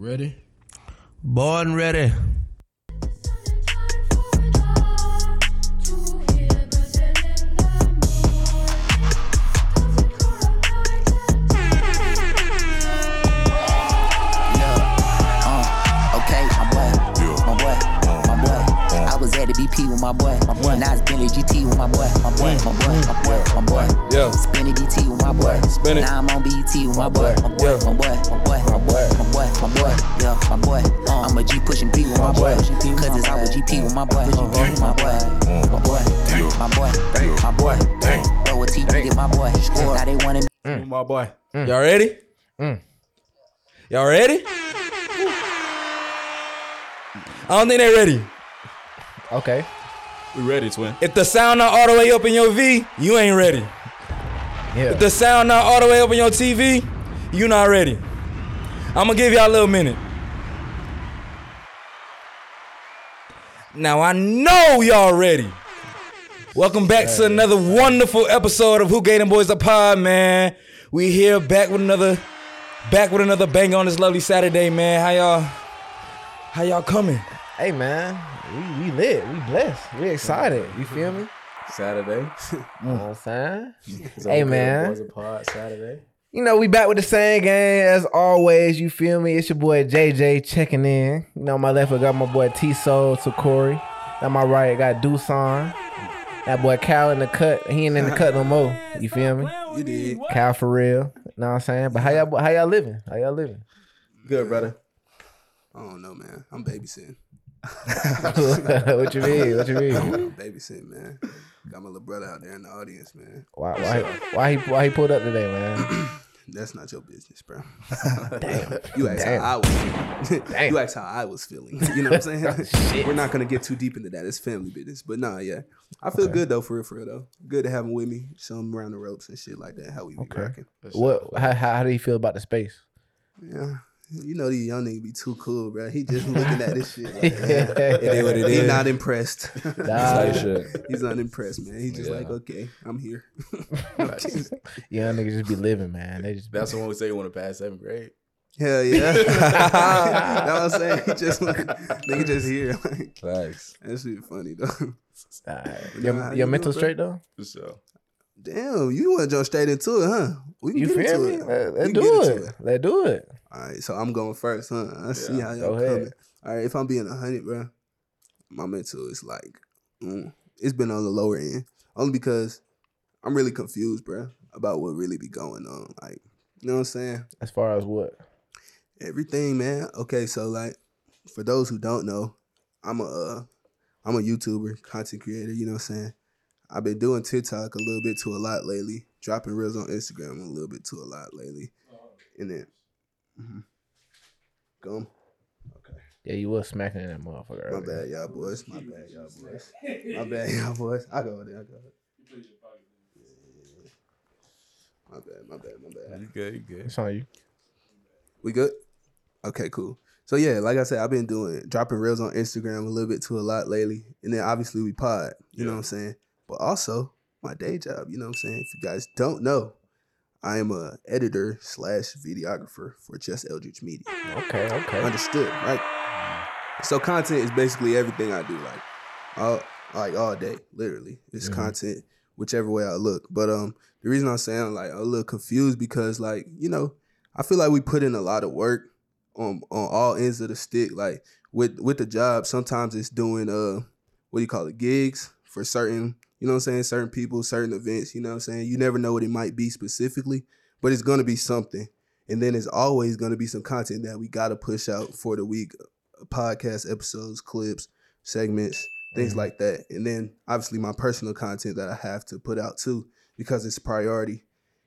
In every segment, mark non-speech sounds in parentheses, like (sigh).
Ready? Born ready. Uh, okay, my boy, my boy, my boy. I was at the BP with my boy, my boy. Now it's Bentley GT with my boy, my boy, my boy, my boy, my boy. Yeah. Spinning DT with my boy. Spin. Now I'm on BET with my boy, my boy, my boy, my boy, my boy, my boy. Yeah, my boy. Uh, I'm a G pushing P with my boy. Cause it's out with GP with my boy, my boy, mm. my boy, my boy, my boy, my boy. Throw a T get my boy. Now they wanna mm. My boy. Mm. Y'all ready? Y'all ready? I don't think they ready. Okay. We ready, twin. If the sound not all the way up in your V, you ain't ready. Yeah. If the sound not all the way up in your TV, you not ready. I'm gonna give y'all a little minute. Now I know y'all ready. Welcome back to another wonderful episode of Who Gave Them Boys a Pod, man. We here back with another, back with another bang on this lovely Saturday, man. How y'all, how y'all coming? hey man, we, we lit. We blessed. We excited. You feel me? Saturday. You know what I'm saying? (laughs) It's Hey, okay, man. Boys a pod Saturday. You know, we back with the same game as always. You feel me? It's your boy JJ checking in. You know, my left I got my boy T Sole Tacorry. At my right, I got Dudson. That boy Khal in the cut. He ain't in the cut no more. You feel me? You did Khal for real. You know what I'm saying? But how y'all how y'all living? How y'all living? good, brother. I don't know, man. I'm babysitting. (laughs) what you mean? What you (laughs) mean? I'm babysitting, man. Got my little brother out there in the audience, man. Why why why he why he pulled up today, man? (clears throat) That's not your business, bro. (laughs) Damn. You asked Damn. how I was feeling. Damn. you asked how I was feeling. You know what I'm saying? We're not gonna get too deep into that. It's family business. But nah, yeah. I feel good though, for real, for real though. Good to have him with me. Show him around the ropes and shit like that. How we be Okay. rocking. What how how do you feel about the space? Yeah. You know these young niggas be too cool, bro. He just (laughs) looking at this shit. Like, It is what it He's is. not impressed. (laughs) Nah, shit. He's unimpressed, man. He's just Yeah. like, okay, I'm here. (laughs) young niggas just be living, man. They just That's the one we say you want to pass seventh grade. Hell yeah. That's what I'm saying. He just nigga just here. Like, Thanks. that's really funny though. Alright. Nah, your, how your mental straight though. For sure. Damn, you want to jump straight into it, huh? We can You get feel into me? it. Let, let's do get it. Let's do it. All right, so I'm going first, huh? I see how y'all coming. All right, if I'm being a hundred, bro, my mental is like, mm, it's been on the lower end, only because I'm really confused, bro, about what really be going on. Like, you know what I'm saying? As far as what? Everything, man. Okay, so like, for those who don't know, I'm a, uh, I'm a YouTuber, content creator. You know what I'm saying? I've been doing TikTok a little bit to a lot lately, dropping reels on Instagram a little bit to a lot lately, and then, mhm. gum. Okay. Yeah, you was smacking in that motherfucker. My bad, y'all boys. My bad, y'all boys. (laughs) My bad, y'all boys. I go there. I go. My bad. My bad. My bad. You good, you good. It's on you. We good? Okay, cool. So yeah, like I said, I've been doing dropping reels on Instagram a little bit to a lot lately, and then obviously we pod. You know what I'm saying? But also my day job. You know what I'm saying? If you guys don't know, I am a editor slash videographer for Just Eldredge Media. Okay, okay. Understood, right? So content is basically everything I do, like all like all day, literally. It's Mhm. content, whichever way I look. But um, the reason I'm saying like I'm a little confused because like you know, I feel like we put in a lot of work on on all ends of the stick. Like with with the job, sometimes it's doing uh, what do you call it, gigs for certain. You know what I'm saying? Certain people, certain events. You know what I'm saying? You never know what it might be specifically, but it's gonna be something. And then there's always gonna be some content that we gotta push out for the week podcast episodes, clips, segments, things Mhm. like that. And then obviously my personal content that I have to put out too because it's priority.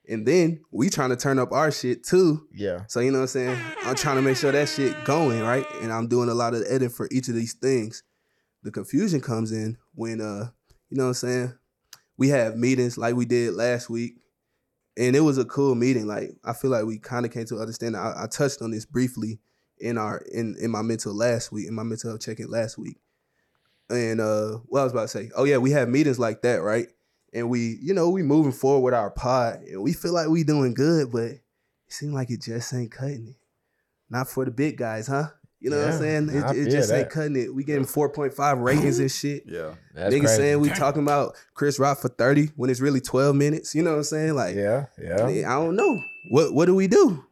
And then we trying to turn up our shit too. Yeah. So you know what I'm saying? I'm trying to make sure that shit going, right? And I'm doing a lot of editing for each of these things. The confusion comes in when uh, you know what I'm saying? We have meetings like we did last week. And it was a cool meeting. Like I feel like we kind of came to understand. I, I touched on this briefly in our in in my mental last week, in my mental health check-in last week. And uh what I was about to say, oh yeah, we have meetings like that, right? And we, you know, we moving forward with our pod and we feel like we doing good, but it seemed like it just ain't cutting it. not for the big guys, huh? You know what I'm saying? It, it feel just ain't cutting it. We getting 4.5 ratings and shit. (laughs) Yeah. That's Niggas crazy. saying we talking about Chris Rock for 30 when it's really 12 minutes. You know what I'm saying? Like, yeah, yeah. I don't know. What what do we do?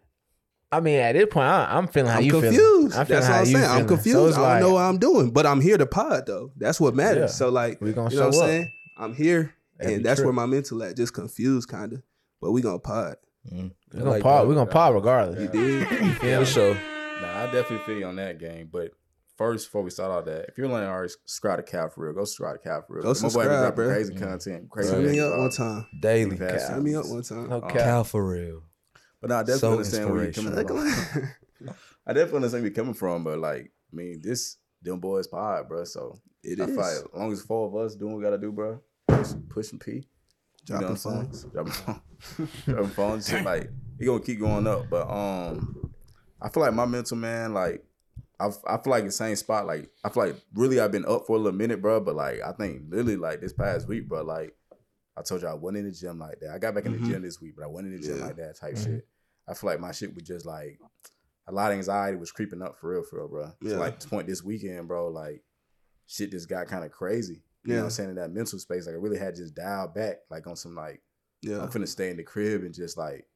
I mean, at this point, I, I'm feeling how I'm you confused. feeling. I'm feeling That's what I'm you saying. I'm confused. So I don't like, know what I'm doing, but I'm here to pod though. That's what matters. Yeah. So like, we gonna you know what I'm up. saying? I'm here, Every and that's trip. where my mental at, just confused kind of. But we gonna pod. Mm. We're gonna pod. We're gonna pod regardless. You did? For sure. Nah, I definitely feel you on that game. But first, before we start all that, if you're learning already subscribe to Khal for real, go subscribe to Khal for real. Go My boy subscribe, bro. Crazy content, crazy. Sign me up one time. Daily. Fast Sign me up one time. No cap. Khal for real. But nah, I definitely So understand where you're coming from. I definitely understand where you're coming from, but like, I mean, this them boys pod, bro. So It I is. feel like as long as four of us doing what we gotta do, bro, push, pushing P. Dropping you know phones. Dropping phones. Dropping phones. Shit, like he gonna keep going up. But um I feel like my mental man, like I, I feel like the same spot. Like I feel like really I've been up for a little minute, bro. But like I think literally like this past week, bro. Like I told you I wasn't in the gym like that. I got back in Mhm. the gym this week, but I wasn't in the gym Yeah. like that type Mhm. shit. I feel like my shit was just like a lot of anxiety was creeping up for real, for real, bro. Yeah. So like to point this weekend, bro, like shit just got kind of crazy. You know Yeah. what I'm saying? In that mental space, like I really had just dial back, like on some like Yeah. I'm finna stay in the crib and just like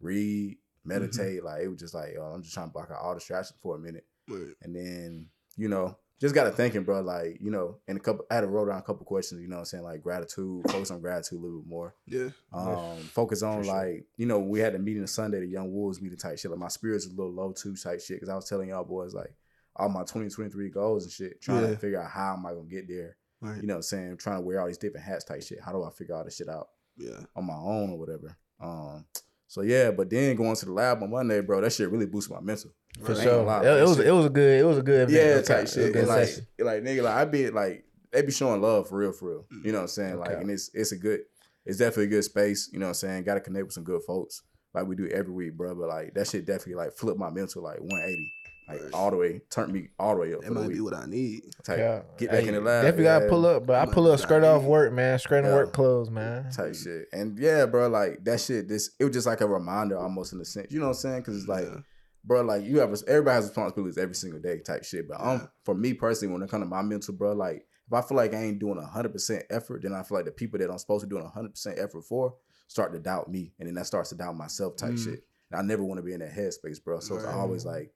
read, Mm-hmm. meditate. Like it was just like, yo, I'm just trying to block out all the distractions for a minute. Word. And then, you know, just got to thinking, bro, like, you know, in a couple, I had to roll down a couple questions, you know what I'm saying? Like gratitude, focus on gratitude a little bit more. Yeah. Um, focus on sure. like, you know, we had the meeting on Sunday, the Young Wolves meeting type shit. Like my spirits was a little low too type shit. Cause I was telling y'all boys like all my 2023 goals and shit, trying Yeah. to figure out how am I gonna get there. Right. You know what I'm saying? Trying to wear all these different hats type shit. How do I figure all this shit out? Yeah. on my own or whatever. Um, so yeah, but then going to the lab on Monday, bro, that shit really boosted my mental. For I ain't sure. lie, It, it was shit- it was a good it was a good event. yeah, No type It shit. good like, session. like nigga, like I be like they be showing love for real, for real. Mm. You know what I'm saying? No Like, and it's it's a good, it's definitely a good space. You know what I'm saying? Got to connect with some good folks, like we do every week, bro. But like that shit definitely like flipped my mental like 180, like Right. all the way, turn me all the way up That might be what I need. Type, Yeah. Get back Hey, in the lab. Definitely gotta pull up, but I pull up straight off work, man. Straight in Yeah. work clothes, man. type shit. And yeah, bro, like that shit. This it was just like a reminder, almost in a sense. You know what I'm saying? Because it's like, Yeah. bro, like you have everybody has responsibilities every single day, type shit. But Yeah. um, for me personally, when it comes to my mental, bro, like if I feel like I ain't doing hundred percent effort, then I feel like the people that I'm supposed to be doing hundred percent effort for start to doubt me, and then that starts to doubt myself, type Mm. shit. And I never want to be in that headspace, bro. So it's always like,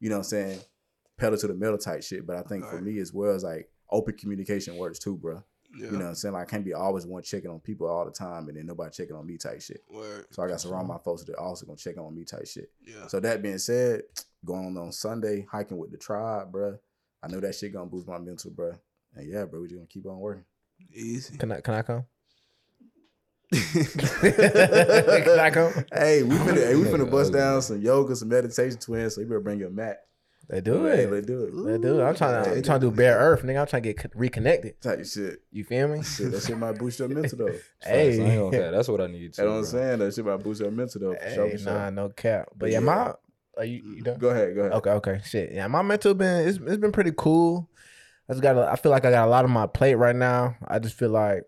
you know what I'm saying, pedal to the metal type shit. But I think for me as well as like open communication works too, bro. Yeah. You know what I'm saying? Like I can't be always one checking on people all the time and then nobody checking on me type shit. Word. So I got to surround my folks that also gonna check on me type shit. Yeah. So that being said, (tsk) going on Sunday, hiking with the tribe, bro. I know that shit gonna boost my mental, bro. And yeah, bro, we just gonna keep on working. Easy. Can I can I come? Can I come? hey, we finna, hey, we finna bust down some yoga, some meditation twins. So you better bring your mat. They do Hey, it. let's do it. They do it. I'm trying to Hey, I'm trying to do bare earth, nigga. I'm trying to get reconnected. Type shit. You feel me? Shit, that shit might boost your mental though. (laughs) Hey. Facts, I ain't gonna cap. That's what I need (laughs) to. You know what I'm saying? That shit might boost your mental though. For sure, Hey, for sure. nah, no cap. But yeah, Yeah. my are you, you done? Go ahead, go ahead. Okay, okay, shit. Yeah, my mental been it's, it's been pretty cool. I just got a, I feel like I got a lot on my plate right now. I just feel like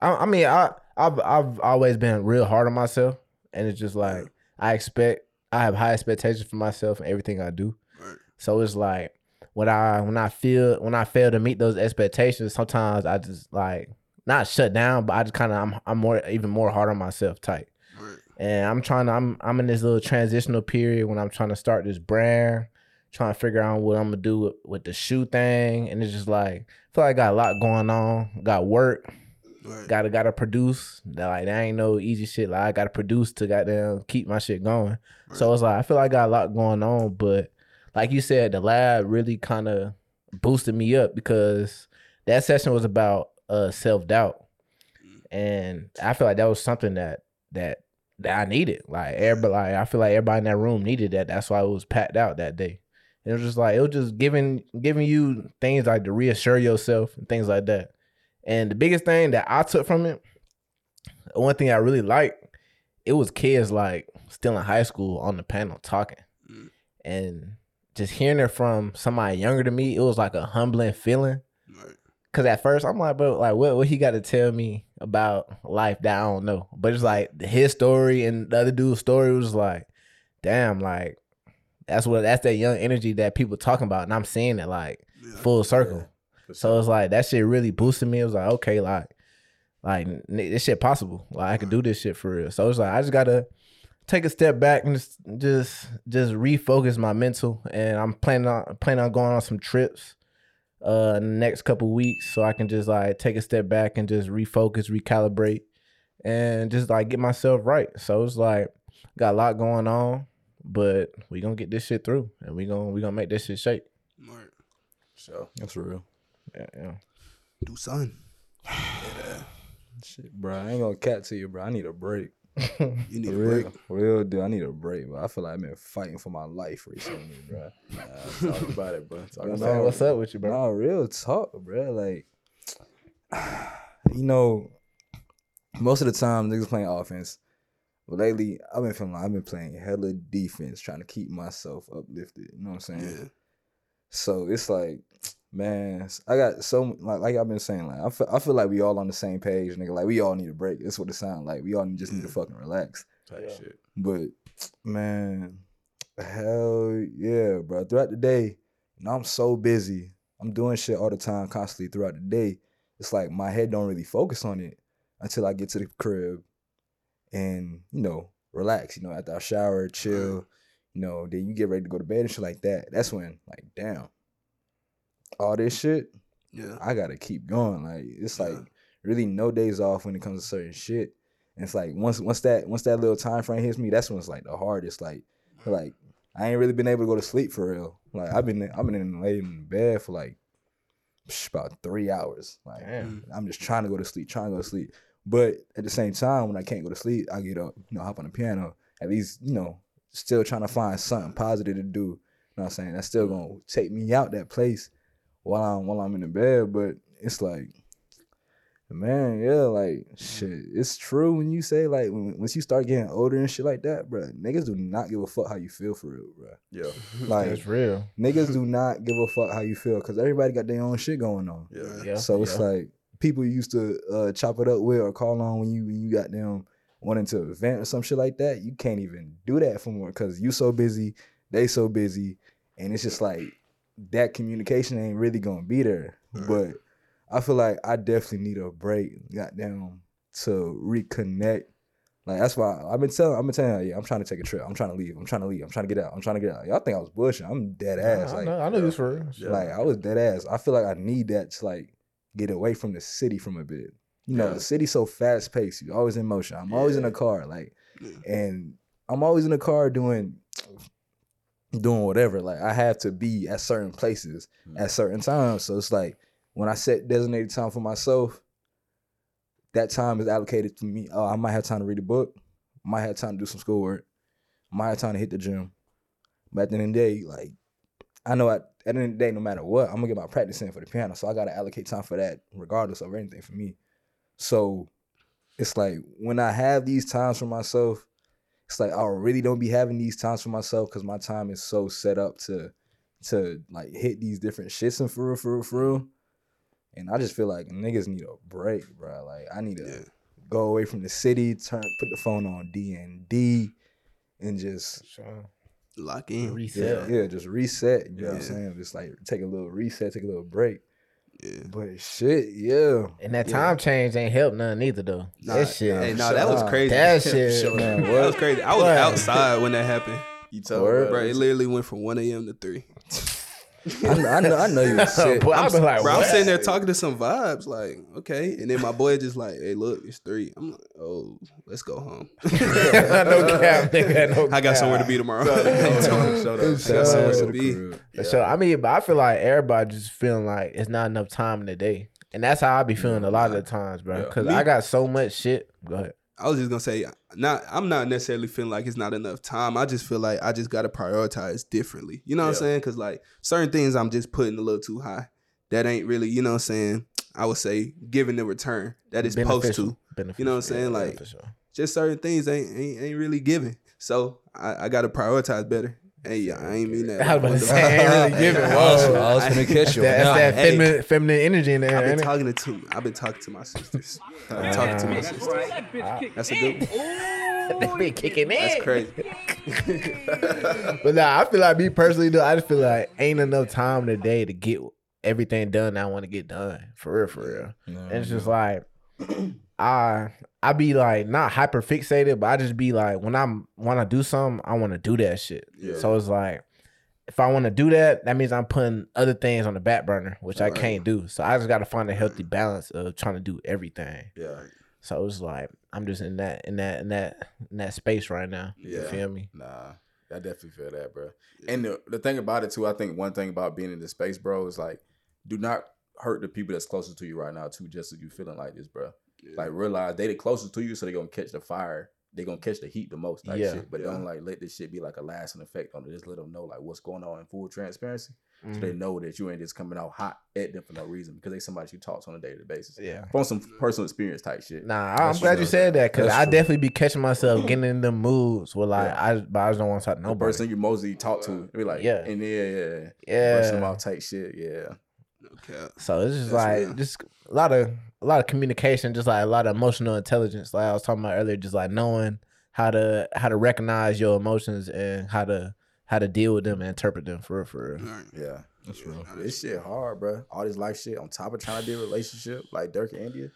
I, I mean I I've I've always been real hard on myself, and it's just like I expect I have high expectations for myself and everything I do. Right. So it's like when I when I feel when I fail to meet those expectations, sometimes I just like not shut down, but I just kind of I'm I'm more even more hard on myself type Right. and I'm trying to I'm I'm in this little transitional period when I'm trying to start this brand, trying to figure out what I'm gonna do with, with the shoe thing, and it's just like I feel like I got a lot going on, got work, Right. gotta gotta produce. Like that ain't no easy shit. Like I gotta produce to goddamn keep my shit going. So it's like I feel like I got a lot going on, but like you said, the lab really kind of boosted me up because that session was about uh self doubt, and I feel like that was something that that that I needed. Like everybody, like I feel like everybody in that room needed that. That's why it was packed out that day. It was just like it was just giving giving you things like to reassure yourself and things like that. And the biggest thing that I took from it, one thing I really liked, it was kids like still in high school on the panel talking, Mm. and just hearing it from somebody younger than me, it was like a humbling feeling. Right. Cause at first I'm like, bro, like what what he got to tell me about life that I don't know. But it's like his story and the other dude's story was like, damn, like That's what that's that young energy that people talking about, and I'm seeing it like full circle. For So it's like that shit really boosted me. It was like okay, like like this shit possible. Like I could do this shit for real. So it's like I just gotta take a step back and just just just refocus my mental. And I'm planning on planning on going on some trips uh in the next couple weeks so I can just like take a step back and just refocus, recalibrate, and just like get myself right. So it's like got a lot going on, but we gonna get this shit through, and we gonna we gonna make this shit shake. Smart. So That's real. Yeah, yeah. Do something. Shit, bro. I ain't gonna cat to you, bro. I need a break. (laughs) You need a real, break. real do. I need a break, bro. I feel like I've been fighting for my life recently, bro. Nah, talk (laughs) about it, bro. Talk about it. what's up with you, bro? Nah, real talk, bro. Like, (sighs) you know, most of the time niggas playing offense, but lately I've been feeling like I've been playing hella defense, trying to keep myself uplifted. You know what I'm saying? Yeah. So it's like, man, I got so like like I've been saying, like I feel, I feel like we all on the same page, nigga. Like we all need a break. That's what it sounds like. We all just need to fucking relax. Type shit. But man, hell yeah, bro. Throughout the day, you know, I'm so busy. I'm doing shit all the time, constantly throughout the day. It's like my head don't really focus on it until I get to the crib and, you know, relax. You know, after I shower, chill, you know, then you get ready to go to bed and shit like that. That's when, like, damn, all this shit, Yeah. I gotta keep going. Like it's like really no days off when it comes to certain shit. And it's like once once that once that little time frame hits me, that's when it's like the hardest. Like mm. like I ain't really been able to go to sleep for real. Like I've been I've been in laid in bed for like psh, about three hours. Like Damn. Mm. I'm just trying to go to sleep, trying to go to sleep. But at the same time, when I can't go to sleep, I get up, you know, hop on the piano. At least, you know, still trying to find something positive to do. You know what I'm saying? That's still mm. gonna take me out that place while I'm while I'm in the bed. But it's like, man, yeah, like shit. It's true when you say like when once you start getting older and shit like that, bro. Niggas do not give a fuck how you feel for real, bro. Yeah. (laughs) Like it's real. niggas do (laughs) not give a fuck how you feel because everybody got their own shit going on. Yeah. Yeah. So it's yeah. like people you used to uh, chop it up with or call on when you when you got them wanting to vent or some shit like that. You can't even do that for more because you so busy, they so busy, and it's just like that communication ain't really gonna be there. But I feel like I definitely need a break, goddamn, to reconnect. Like that's why I've been telling, I've been telling, her, yeah, I'm trying to take a trip. I'm trying to leave. I'm trying to leave. I'm trying to get out. I'm trying to get out. Y'all think I was bushing? I'm dead ass. I like, know, I know you for real. Yeah. like I was dead ass. I feel like I need that to like get away from the city from a bit. You know, Yeah. the city's so fast paced. You're always in motion. I'm always in a car, like, and I'm always in a car doing doing whatever. Like I have to be at certain places hmm. at certain times. So it's like when I set designated time for myself, that time is allocated to me. Oh, I might have time to read a book. Might have time to do some schoolwork. Might have time to hit the gym. But at the end of the day, like I know at, at the end of the day, no matter what, I'm gonna get my practice in for the piano. So I gotta allocate time for that, regardless of anything for me. So it's like when I have these times for myself, it's like I really don't be having these times for myself because my time is so set up to to like hit these different shits and for real, for real, for real. And I just feel like niggas need a break, bro. Like I need to Yeah. go away from the city, turn put the phone on D and D, and just Sure. Lock in. yeah, Reset. yeah, just reset. You know what I'm saying? Just like take a little reset, take a little break. Yeah. But shit, yeah. And that Yeah. time change ain't helped none either though. Nah, that shit. Hey, nah, that was crazy. That (laughs) shit, Sure. man, That was crazy. I was outside when that happened. You told me, Bro, it literally went from 1 a.m. to 3. (laughs) I know, I know, I know you (laughs) was sick. Boy, I be like, Bro, I'm sitting there talking to some vibes, like, okay. And then my boy just like, hey, look, it's 3. I'm like, oh, let's go home. (laughs) (laughs) no cap, nigga. No I got cap. somewhere to be tomorrow. Shut up. I got somewhere To to be. crib. For sure. I mean, but I feel like everybody just feeling like it's not enough time in the day. And that's how I be feeling a lot of the times, bro. Because Me- I got so much shit. Go ahead. I was just gonna say, not I'm not necessarily feeling like it's not enough time. I just feel like I just gotta prioritize differently. You know what I'm saying? Because like certain things I'm just putting a little too high. That ain't really, you know what I'm saying? I would say giving the return that it's supposed to. Beneficial. You know what I'm saying? Yeah, Like- sure. Just certain things ain't ain't, ain't really giving. So I, I gotta prioritize better. Hey, yeah, I ain't mean that. I was about to say, I ain't really giving. (laughs) I was, Whoa. I was gonna catch you. That's Nah, that hey. feminine, feminine energy in there, I've been ain't it? talking to I've been talking to my sisters. I've been talking to my sisters. Ah. That's a good one. They be kicking in. That's crazy. (laughs) but nah, I feel like me personally though, I just feel like ain't enough time in the day to get everything done that I want to get done. For real, for real. And it's just like I I be like not hyper fixated, but I just be like when I'm when I do something, I want to do that shit. Yeah. So it's like if I want to do that, that means I'm putting other things on the back burner, which I Right. can't do. So I just got to find a healthy mm. balance of trying to do everything. Yeah. So it's like I'm just in that in that in that in that space right now. Yeah. You feel me? Nah, I definitely feel that, bro. And the, the thing about it too, I think one thing about being in this space, bro, is like, do not hurt the people that's closest to you right now too, just as you feeling like this, bro. Like realize they the closest to you, so they gonna catch the fire. They gonna catch the heat the most, Like Yeah. shit. But Yeah. don't like let this shit be like a lasting effect on it. Just let them know like what's going on in full transparency, so Mhm. they know that you ain't just coming out hot at them for no reason because they somebody you talk to on a day basis. Yeah. From some personal experience type shit. Nah, I'm That's glad true. you said that because I true. definitely be catching myself getting in the moods where like Yeah. I, but I just don't want to talk to The nobody. person you mostly talk to, be like, Yeah. and yeah, yeah, Yeah. brush them off type shit, yeah. Okay. So it's just That's like real. just a lot of a lot of communication, just like a lot of emotional intelligence. Like I was talking about earlier, just like knowing how to how to recognize your emotions and how to how to deal with them and interpret them for real, for real. All right. Yeah. That's real. This shit hard, bro. All this life shit on top of trying to be a relationship like Durk and India.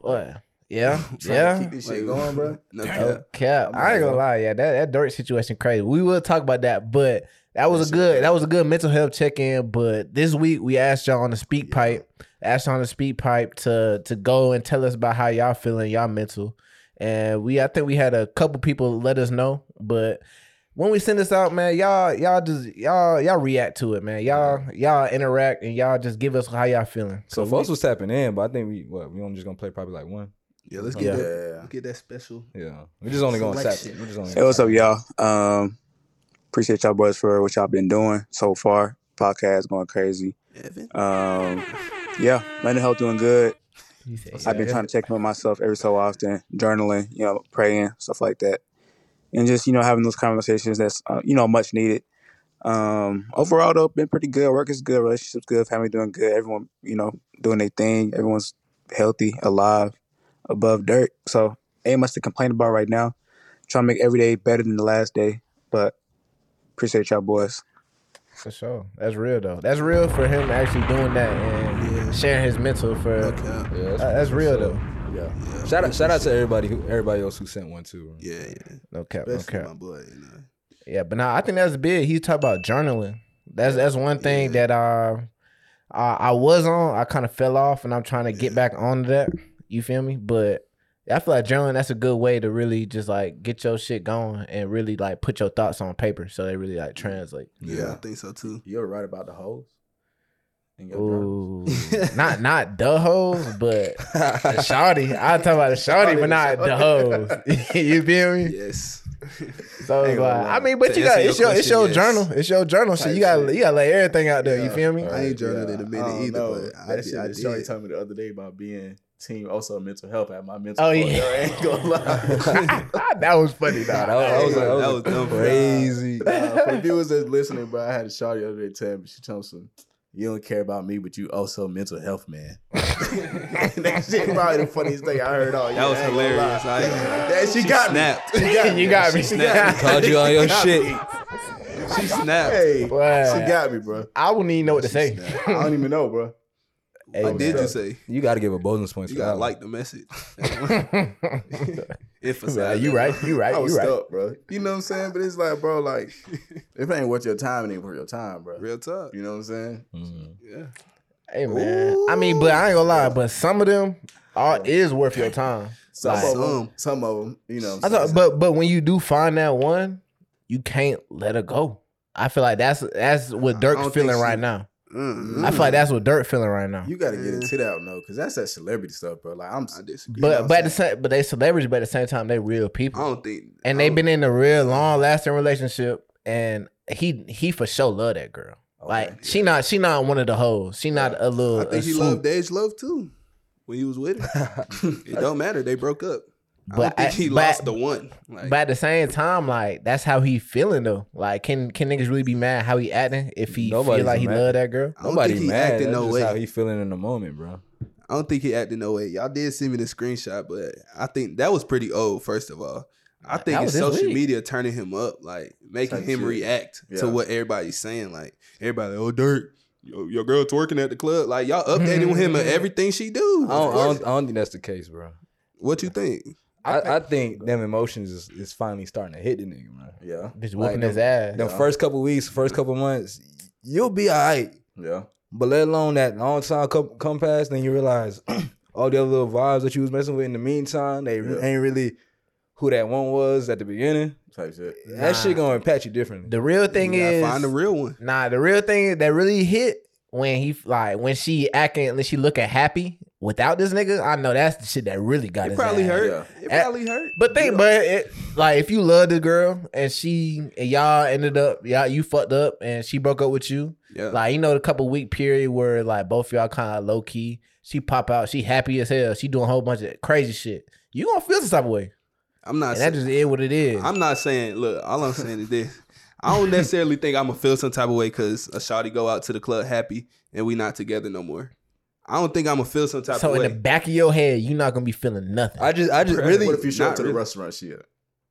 Boy, yeah, (laughs) Trying to yeah. keep this shit going, bro. No cap. Oh, cap. I'm ain't gonna lie, yeah, that that Durk situation crazy. We will talk about that, but that was a good crazy. that was a good mental health check in. But this week we asked y'all on the SpeakPipe, asked y'all on the SpeakPipe to to go and tell us about how y'all feeling, y'all mental, and we I think we had a couple people let us know, but. When we send this out, man, y'all, y'all just y'all, y'all react to it, man. Y'all, y'all interact and y'all just give us how y'all feeling. So we- folks was tapping in, but I think we what we only just gonna play probably like one. Yeah, let's Yeah. get that. Yeah. let's Get that special. Yeah, we just only gonna tap. Selection. We just only Hey, what's up, y'all? Um, appreciate y'all boys for what y'all been doing so far. Podcast going crazy. Evan. Um, yeah, mental health doing good. I've been trying to check in with myself every so often, journaling, you know, praying, stuff like that, and just you know having those conversations that's uh, you know much needed. Um, overall though, been pretty good. Work is good, relationships good, family doing good. Everyone, you know, doing their thing. Everyone's healthy, alive, above dirt. So ain't much to complain about right now. Trying to make every day better than the last day, but appreciate y'all boys. For sure. That's real though. That's real for him actually doing that and Yeah. sharing his mental for No cap. Yeah, Uh, that's real so- though. Yeah. Yeah. Shout out, shout out to everybody who, everybody else who sent one too. Yeah, yeah. No cap, no cap. my boy. You know. Yeah, but now I think that's big. He talked about journaling. That's that's one thing Yeah. that uh, I I was on. I kind of fell off, and I'm trying to get back on that. You feel me? But I feel like journaling that's a good way to really just like get your shit going and really like put your thoughts on paper so they really like mm-hmm. translate. Yeah, Yeah. I think so too. You're right about the hoes? In your journal? Ooh, not (laughs) not the hoes, but the shawty. I talk about the shawty, Shawty, but not the hoes. (laughs) you feel me? Yes. So Ain't it's gonna like. I mean, but To you got it's your your it's your yes. journal. It's your journal. So you got shit. you got to lay everything out there. You feel me? I ain't journaled in a minute either, know. but I that did- shit I that Shorty did. told me the other day about being team also mental health at my mental. Oh, health. yeah. I ain't gonna (laughs) lie. (laughs) that was funny. Nah, Nah, that, was, that was, that was, That was dumb. crazy. Uh, for viewers that's listening, bro, I had a shot the other day tell me she told me some. You don't care about me, but you also mental health, man. (laughs) that shit probably the funniest thing I heard all year. That was I ain't gonna hilarious. I, That she, got snapped. me. She got me. You got me. She got me. Called you on your Got shit. me. she snapped. Hey, Wow. she got me, bro. I wouldn't even know what to say. I don't even know, bro. Hey, What did you say? You got to give a bonus points You for gotta like the message. (laughs) (laughs) if Yeah, you right. You right. I was You right. stuck, bro. You know what I'm saying? But it's like, bro, like, (laughs) if it ain't worth your time, it ain't worth your time, bro. Real tough. You know what I'm saying? Mhm. Yeah. Hey man. I mean, but I ain't gonna lie. But some of them are is worth your time. Some Like- of them, Some. some of them, you know. What I I'm thought, but but when you do find that one, you can't let her go. I feel like that's that's what Durk's feeling think she- right now. Mm, I feel like that's what Durk feeling right now. you got to get Yeah. into that though, because that's that celebrity stuff, bro. Like I'm, I disagree. But but at the same but they celebrities, but at the same time they real people. I don't think. And they've been in a real long lasting relationship and he he for sure love that girl. Like Okay. she not she not one of the hoes. She not a little I think he swoop. loved Dej Loaf too when he was with her. (laughs) it don't matter. They broke up. I But don't think I- he but- lost the one. Like, But at the same time, like that's how he feeling though. Like, can can niggas really be mad how he acting if he feel like he mad. love that girl? I don't Nobody think he mad. acted That's no just way. how he feeling in the moment, bro. I don't think he acted no way. Y'all did send me the screenshot, but I think that was pretty old. First of all, I think it's social week. media turning him up, like making Type him shit. react to what everybody's saying. Like everybody, oh Durk, your, your girl twerking at the club. Like y'all updating (laughs) him of everything she do. I don't, I don't, I don't think that's the case, bro. What you think? I, I think them emotions is, is finally starting to hit the nigga, man. Yeah, just Like whooping them- his ass. The first couple weeks, first couple months, you'll be all right. yeah. But let alone that long time come, come past, then you realize (clears throat) all the other little vibes that you was messing with in the meantime, they Yeah. ain't really who that one was at the beginning. Type shit. That shit gonna impact you differently. The real thing You is find the real one. Nah, the real thing that really hit when he like when she acting, when she looking happy without this nigga. I know that's the shit that really got It his probably ass. hurt. Yeah. It probably hurt. But think, but it, like if you love the girl and she and y'all ended up, y'all you fucked up and she broke up with you. Yeah. Like you know the couple week period where like both y'all kind of low key. She pop out, she happy as hell. She doing a whole bunch of crazy shit. You gonna feel some type of way, I'm not. and saying, that just is what it is. I'm not saying. Look, all I'm saying is this. I don't (laughs) necessarily think I'm gonna feel some type of way because a shawty go out to the club happy and we not together no more. I don't think I'm gonna feel some type so of So in way. the back of your head, you're not gonna be feeling nothing. I just, I just really. What if you show not up to the really. restaurant? Shit.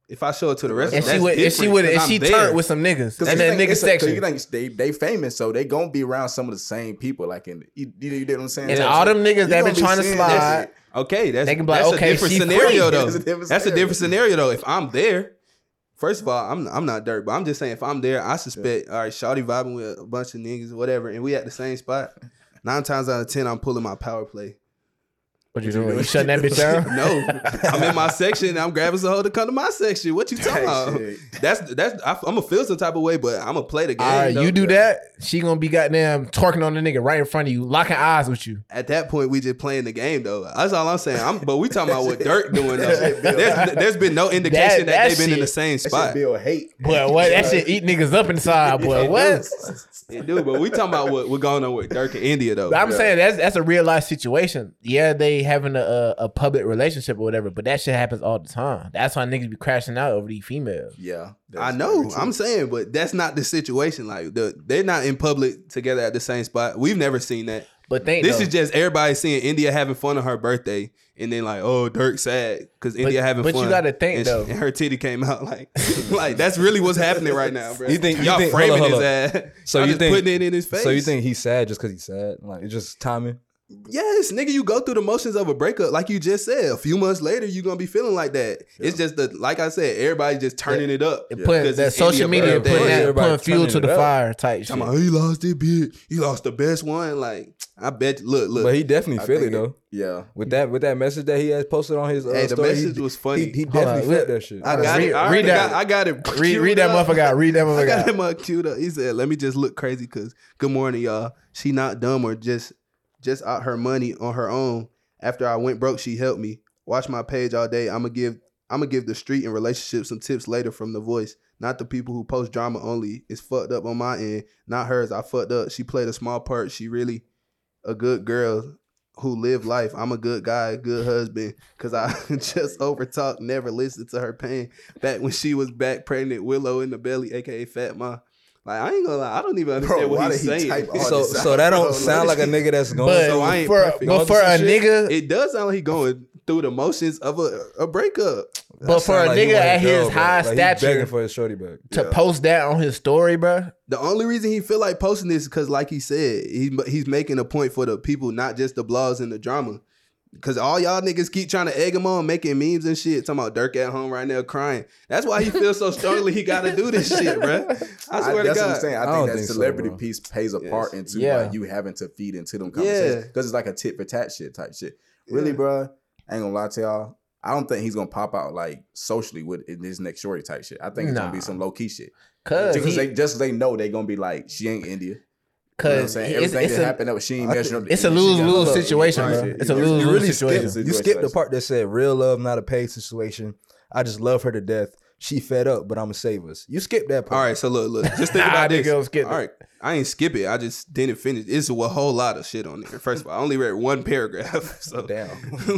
if I show it to the rest, and she that's would, and she different would, 'cause and I'm she there. turned with some niggas in that nigga Cause section. you think they they famous, so they gonna be around some of the same people. Like in you, you, you know what I'm saying? And So- all them niggas you that gonna been be trying to seeing slide. that shit. Okay, that's They can be like, that's okay, a different she scenario (laughs) free. though. That's a different That's a scenario. different scenario though. If I'm there, first of all, I'm I'm not Durk, but I'm just saying if I'm there, I suspect all right, Shawty vibing with a bunch of niggas, whatever, and we at the same spot. Nine times out of ten, I'm pulling my power play. What you doing? You shutting that bitch down? (laughs) No, I'm in my section. and I'm grabbing some hoe to come to my section. What you talking about? That's that's. I, I'm gonna feel some type of way, but I'm gonna play the game. All right, though. you do that. She gonna be goddamn twerking on the nigga right in front of you, locking eyes with you. At that point, we just playing the game though. That's all I'm saying. I'm, but we talking about what Durk doing though. (laughs) There's, there's been no indication that, that they've been in the shit- same That shit spot. build hate. Boy, what that shit eat niggas up inside, boy. (laughs) What? It do, but we talking about what, what going on with Durk and India though. But I'm saying that's that's a real life situation. Yeah, they having a, a a public relationship or whatever, but that shit happens all the time. That's why niggas be crashing out over these females. Yeah, I know. I'm saying, but that's not the situation. Like the they're not in public together at the same spot. We've never seen that. But think This though, is just everybody seeing India having fun on her birthday, and then like, oh, Durk sad because India having but fun. But you gotta think, and she- though. and (laughs) her titty came out like, (laughs) like that's really what's happening right now, bro. You think- you y'all think- framing hold up, his ass? So Y'all you just think- putting it in his face? So you think he's sad just because he's sad? Like it's just timing. Yes, nigga, you go through the motions of a breakup, like you just said. A few months later, you gonna be feeling like that. It's just the, like I said, everybody just turning it up. it put because that social media birthday. putting, that, putting fuel to the up. fire type shit. Talking about, he lost it big. He lost the best one. Like I bet. Look, look. But he definitely I feel it though. Yeah, With that with that message that he has posted on his uh, Hey, the story, message he, was funny. He, he definitely felt that shit. I got Read- it. I read that- got, I got it. read, read that motherfucker out. Read that (laughs) I got him uh, queued up. He said, "Let me just look crazy because good morning, y'all. She not dumb or just just out her money on her own. After I went broke, she helped me. Watch my page all day. I'ma give I'ma give the street and relationships some tips later from the voice. Not the people who post drama only. It's fucked up on my end, not hers. I fucked up. She played a small part. She really a good girl." Who live life? I'm a good guy, good husband, cause I (laughs) just overtalk, never listened to her pain back when she was back pregnant, Willow in the belly, aka Fat Ma. Like I ain't gonna lie, I don't even understand why what he's did he saying. (laughs) So so that don't sound like a nigga that's going But, So I ain't for, perfect. but for a shit, nigga, it does sound like he going through the motions of a, a breakup. but for a nigga at his high like, He begging stature for his shorty back. to post that on his story, bro. The only reason he feel like posting this is because, like he said, he, he's making a point for the people, not just the blogs and the drama. Cause all y'all niggas keep trying to egg him on, making memes and shit. Talking about Durk at home right now crying. That's why he feels so (laughs) strongly he got to do this shit, bruh. I I, swear to that's God. what I'm saying. I, I think that think celebrity bro. piece plays a part into Yeah. like you having to feed into them conversations Yeah. because it's like a tit for tat shit type shit. Really, Yeah. bro. I ain't gonna lie to y'all. I don't think he's gonna pop out like socially with in this next shorty type shit. I think it's gonna be some low key shit. Cause, Just because he- they just 'cause they know they gonna be like she ain't India. You know what I'm cause saying? it's, Everything it's that a, happened that she ain't (laughs) measuring up. it's a lose lose situation, bro. shit. It's a You lose really lose skipped situation. You skipped the part that said real love, not a paid situation. I just love her to death. She fed up, but I'ma save us. You skipped that part. All right, so look, look, just think (laughs) Nah, about nigga, this. don't skip it. All right, I ain't skip it. I just didn't finish. It's a whole lot of shit on there. First of all, I only read one paragraph. (laughs) So Damn.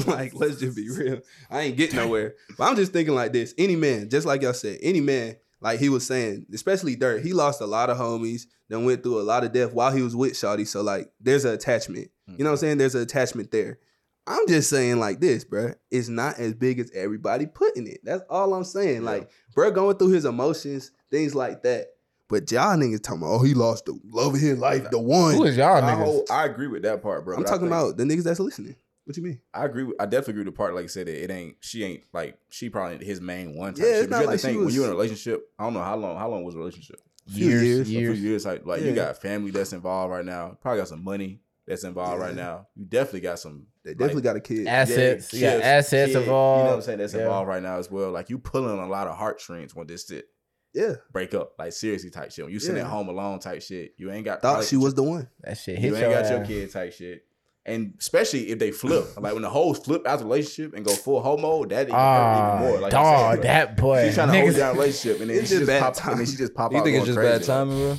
like, let's just be real. I ain't getting nowhere. But I'm just thinking like this. Any man, just like y'all said, any man, like he was saying, especially Durk, he lost a lot of homies, then went through a lot of death while he was with Shawty. So like there's an attachment. You know what I'm mm-hmm. saying? There's an attachment there. I'm just saying like this, bruh. It's not as big as everybody putting it. That's all I'm saying. Yeah. Like, bruh, going through his emotions, things like that. But y'all niggas talking about, oh, he lost the love of his life, the one. Who is y'all I, niggas? whole- I agree with that part, bro. I'm talking think- about the niggas that's listening. What you mean? I agree. With, I definitely agree with the part like I said that it ain't. She ain't like she probably his main one. Type Yeah, it's shit. Not you like to she think when you're in a relationship. I don't know how long. How long was the relationship? Few years, years. A few years. years. Like like Yeah. you got family that's involved right now. Probably got some money that's involved right now. You definitely got some. They definitely like, got a kid. Assets, yeah, kids, assets kid, involved. You know what I'm saying? That's Yeah. involved right now as well. Like you pulling a lot of heartstrings when this shit Yeah. break up. Like seriously type shit. When you sitting Yeah. at home alone type shit. You ain't got Thought like, she was the one. That shit You hit ain't your got your kid type shit. And especially if they flip, (laughs) like when the hoes flip out the relationship and go full homo, that even, hurt Ah, even more. Like dog, I said, that boy. She's trying to hold down relationship, and then It's she just just bad pop, and then she just pop You out. think it's going just bad timing, bro?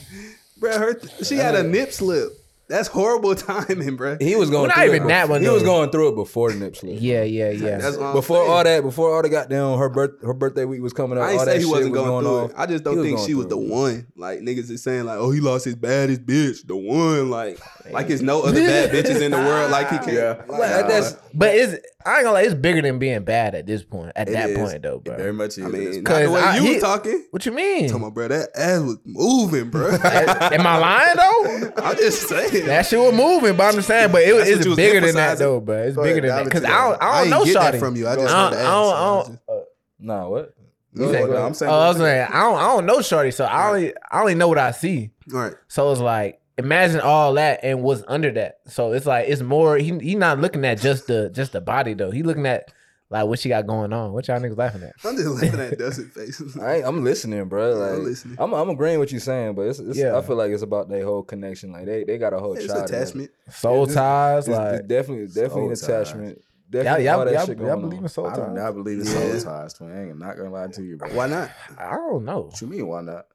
Bruh, her she had a nip slip. That's horrible (laughs) timing, bruh. He was going. Well, not through even it. that one, He was going through it before the nip slip. Yeah, yeah, yeah. That's what I'm Before saying. all that, before all the goddamn her birth, her birthday week was coming up. I ain't all say that he shit wasn't was going, through on. it. I just don't was think going she was the it. one. Like niggas is saying like, oh, he lost his baddest bitch, the one. Like, like there's no other (laughs) bad bitches in the world. Like he can. Yeah. Like, Well, that's But it's I ain't gonna lie, it's bigger than being bad at this point. At It that is. point though, It bro. very much is. I mean, not the way I- you he- was talking. What you mean? Come on, bro. That ass was moving, bro. (laughs) Am I lying though? (laughs) I'm just saying. That shit was moving, but I'm just saying, but it was it's bigger than that though, bro. It's Go bigger than that. Cause I don't. I I don't ain't know get that Shotty. from you. I I just don't, heard the I don't, I ass. don't, uh, Nah, what? Go ahead, bro. I'm saying. Oh, I was saying, I don't, I don't know Shorty, so I only, I only know what I see. All right. So it's like, imagine all that and what's under that. So it's like, it's more. He, he not looking at just the, just the body though. He looking at like what she got going on. What y'all niggas laughing at? I'm just laughing at (laughs) Dudson faces. (laughs) I ain't, I'm listening, bro. Like, I'm listening. I'm, I'm agreeing with you saying, but it's, it's Yeah. I feel like it's about their whole connection. Like they, they got a whole It's child. together. attachment. Soul this- ties, It's, like it's definitely, definitely an Soul ties. attachment. y'all, y'all, y'all, y'all believe in soul ties? I do not believe in Yeah. soul ties, twin. I'm not gonna lie to you, bro. Why not? I don't know. What you mean? Why not?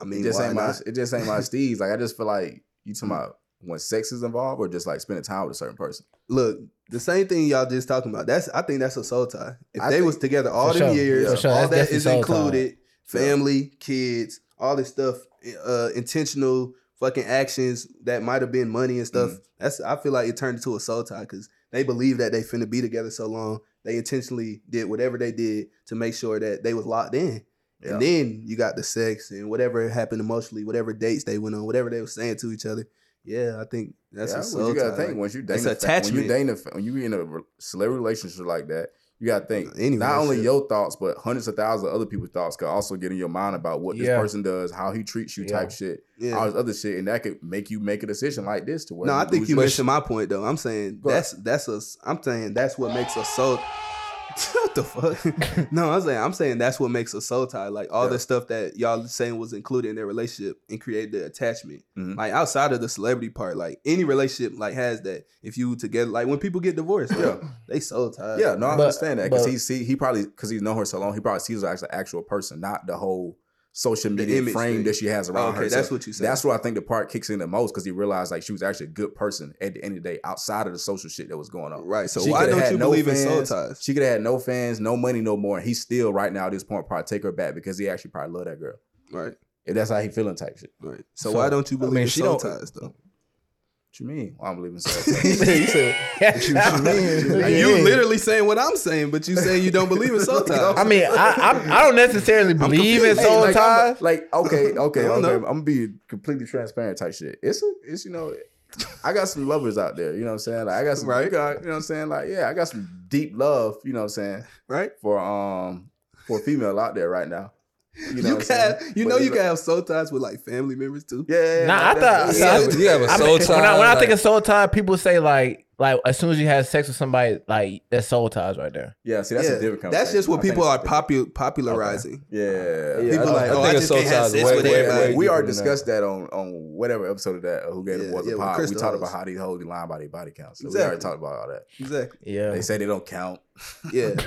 I mean, It just why ain't my. not? It just ain't my (laughs) steez. Like I just feel like you talking about when sex is involved, or just like spending time with a certain person. Look, the same thing y'all just talking about. That's I think that's a soul tie. If I they think- was together all the sure. years, sure. all That's that definitely is soul tie. included, family, kids, all this stuff, uh, intentional fucking actions that might have been money and stuff. Mm. That's I feel like it turned into a soul tie because they believe that they finna be together so long. They intentionally did whatever they did to make sure that they was locked in. Yeah. And then you got the sex and whatever happened emotionally, whatever dates they went on, whatever they were saying to each other. Yeah, I think that's yeah, a what soul you gotta tie. think once you It's dating a fa- when attachment. you dating a when you in a celebrity relationship like that, you gotta think Any not only relationship. your thoughts, but hundreds of thousands of other people's thoughts could also get in your mind about what this person does, how he treats you, Yeah. type shit, Yeah. all this other shit, and that could make you make a decision like this to where No, I think you your- missing my point though. I'm saying Go that's that's a. I'm saying that's what makes a soul. What the fuck? no, I'm saying I'm saying that's what makes a soul tie. Like all Yeah. the stuff that y'all saying was included in their relationship and create the attachment. Mhm. Like outside of the celebrity part, like any relationship like has that. If you together, like when people get divorced, like, Yeah. they soul tied. Yeah, no, I But- understand that because he see he probably because he's known her so long, he probably sees her as an actual person, not the whole social media image frame thing. that she has around Okay, her. that's what you said. That's where I think the part kicks in the most because he realized like she was actually a good person at the end of the day, outside of the social shit that was going on. Right. So She why don't you no believe in soul ties? She could have had no fans, no money, no more. And he still right now at this point probably take her back because he actually probably love that girl. Right. If that's how he feeling type shit. Right. So, So, why don't you believe I believe mean, in she soul don't- ties though? What you mean? Well, I don't believe in (laughs) soul ties. you said, you, mean? (laughs) You literally saying what I'm saying, but you saying you don't believe in soul (laughs) ties. I mean, I, I I don't necessarily believe in confused. soul like, I'm- ties. like okay, okay, okay. Know. I'm gonna be completely transparent type shit. It's a, it's you know, I got some lovers out there. You know what I'm saying? Like I got some, Right. you, got, you know what I'm saying? Like yeah, I got some deep love. You know what I'm saying? right? For um for a female out there right now. You know, You, can, saying? you But know, you like- can have soul ties with like family members too. Yeah, yeah, yeah, Nah, I thought- that- You have, you have a I soul mean, tie. when I, when I think of soul tie, people say like like as soon as you have sex with somebody, like that's soul ties right there. yeah. See, that's Yeah, a different. That's just what I people are popu- popularizing. Yeah, Yeah, People I- like, I oh, think I a just soul can't have tie sex way- with way- way everybody. we deeper already than that. discussed that on on whatever episode of that uh, Who Gave Yeah, It Was yeah, a with Pod. We talked about how these hoes lie by their body count. So we already talked about all that. Exactly. Yeah. They say they don't count. Yeah. (laughs) (laughs)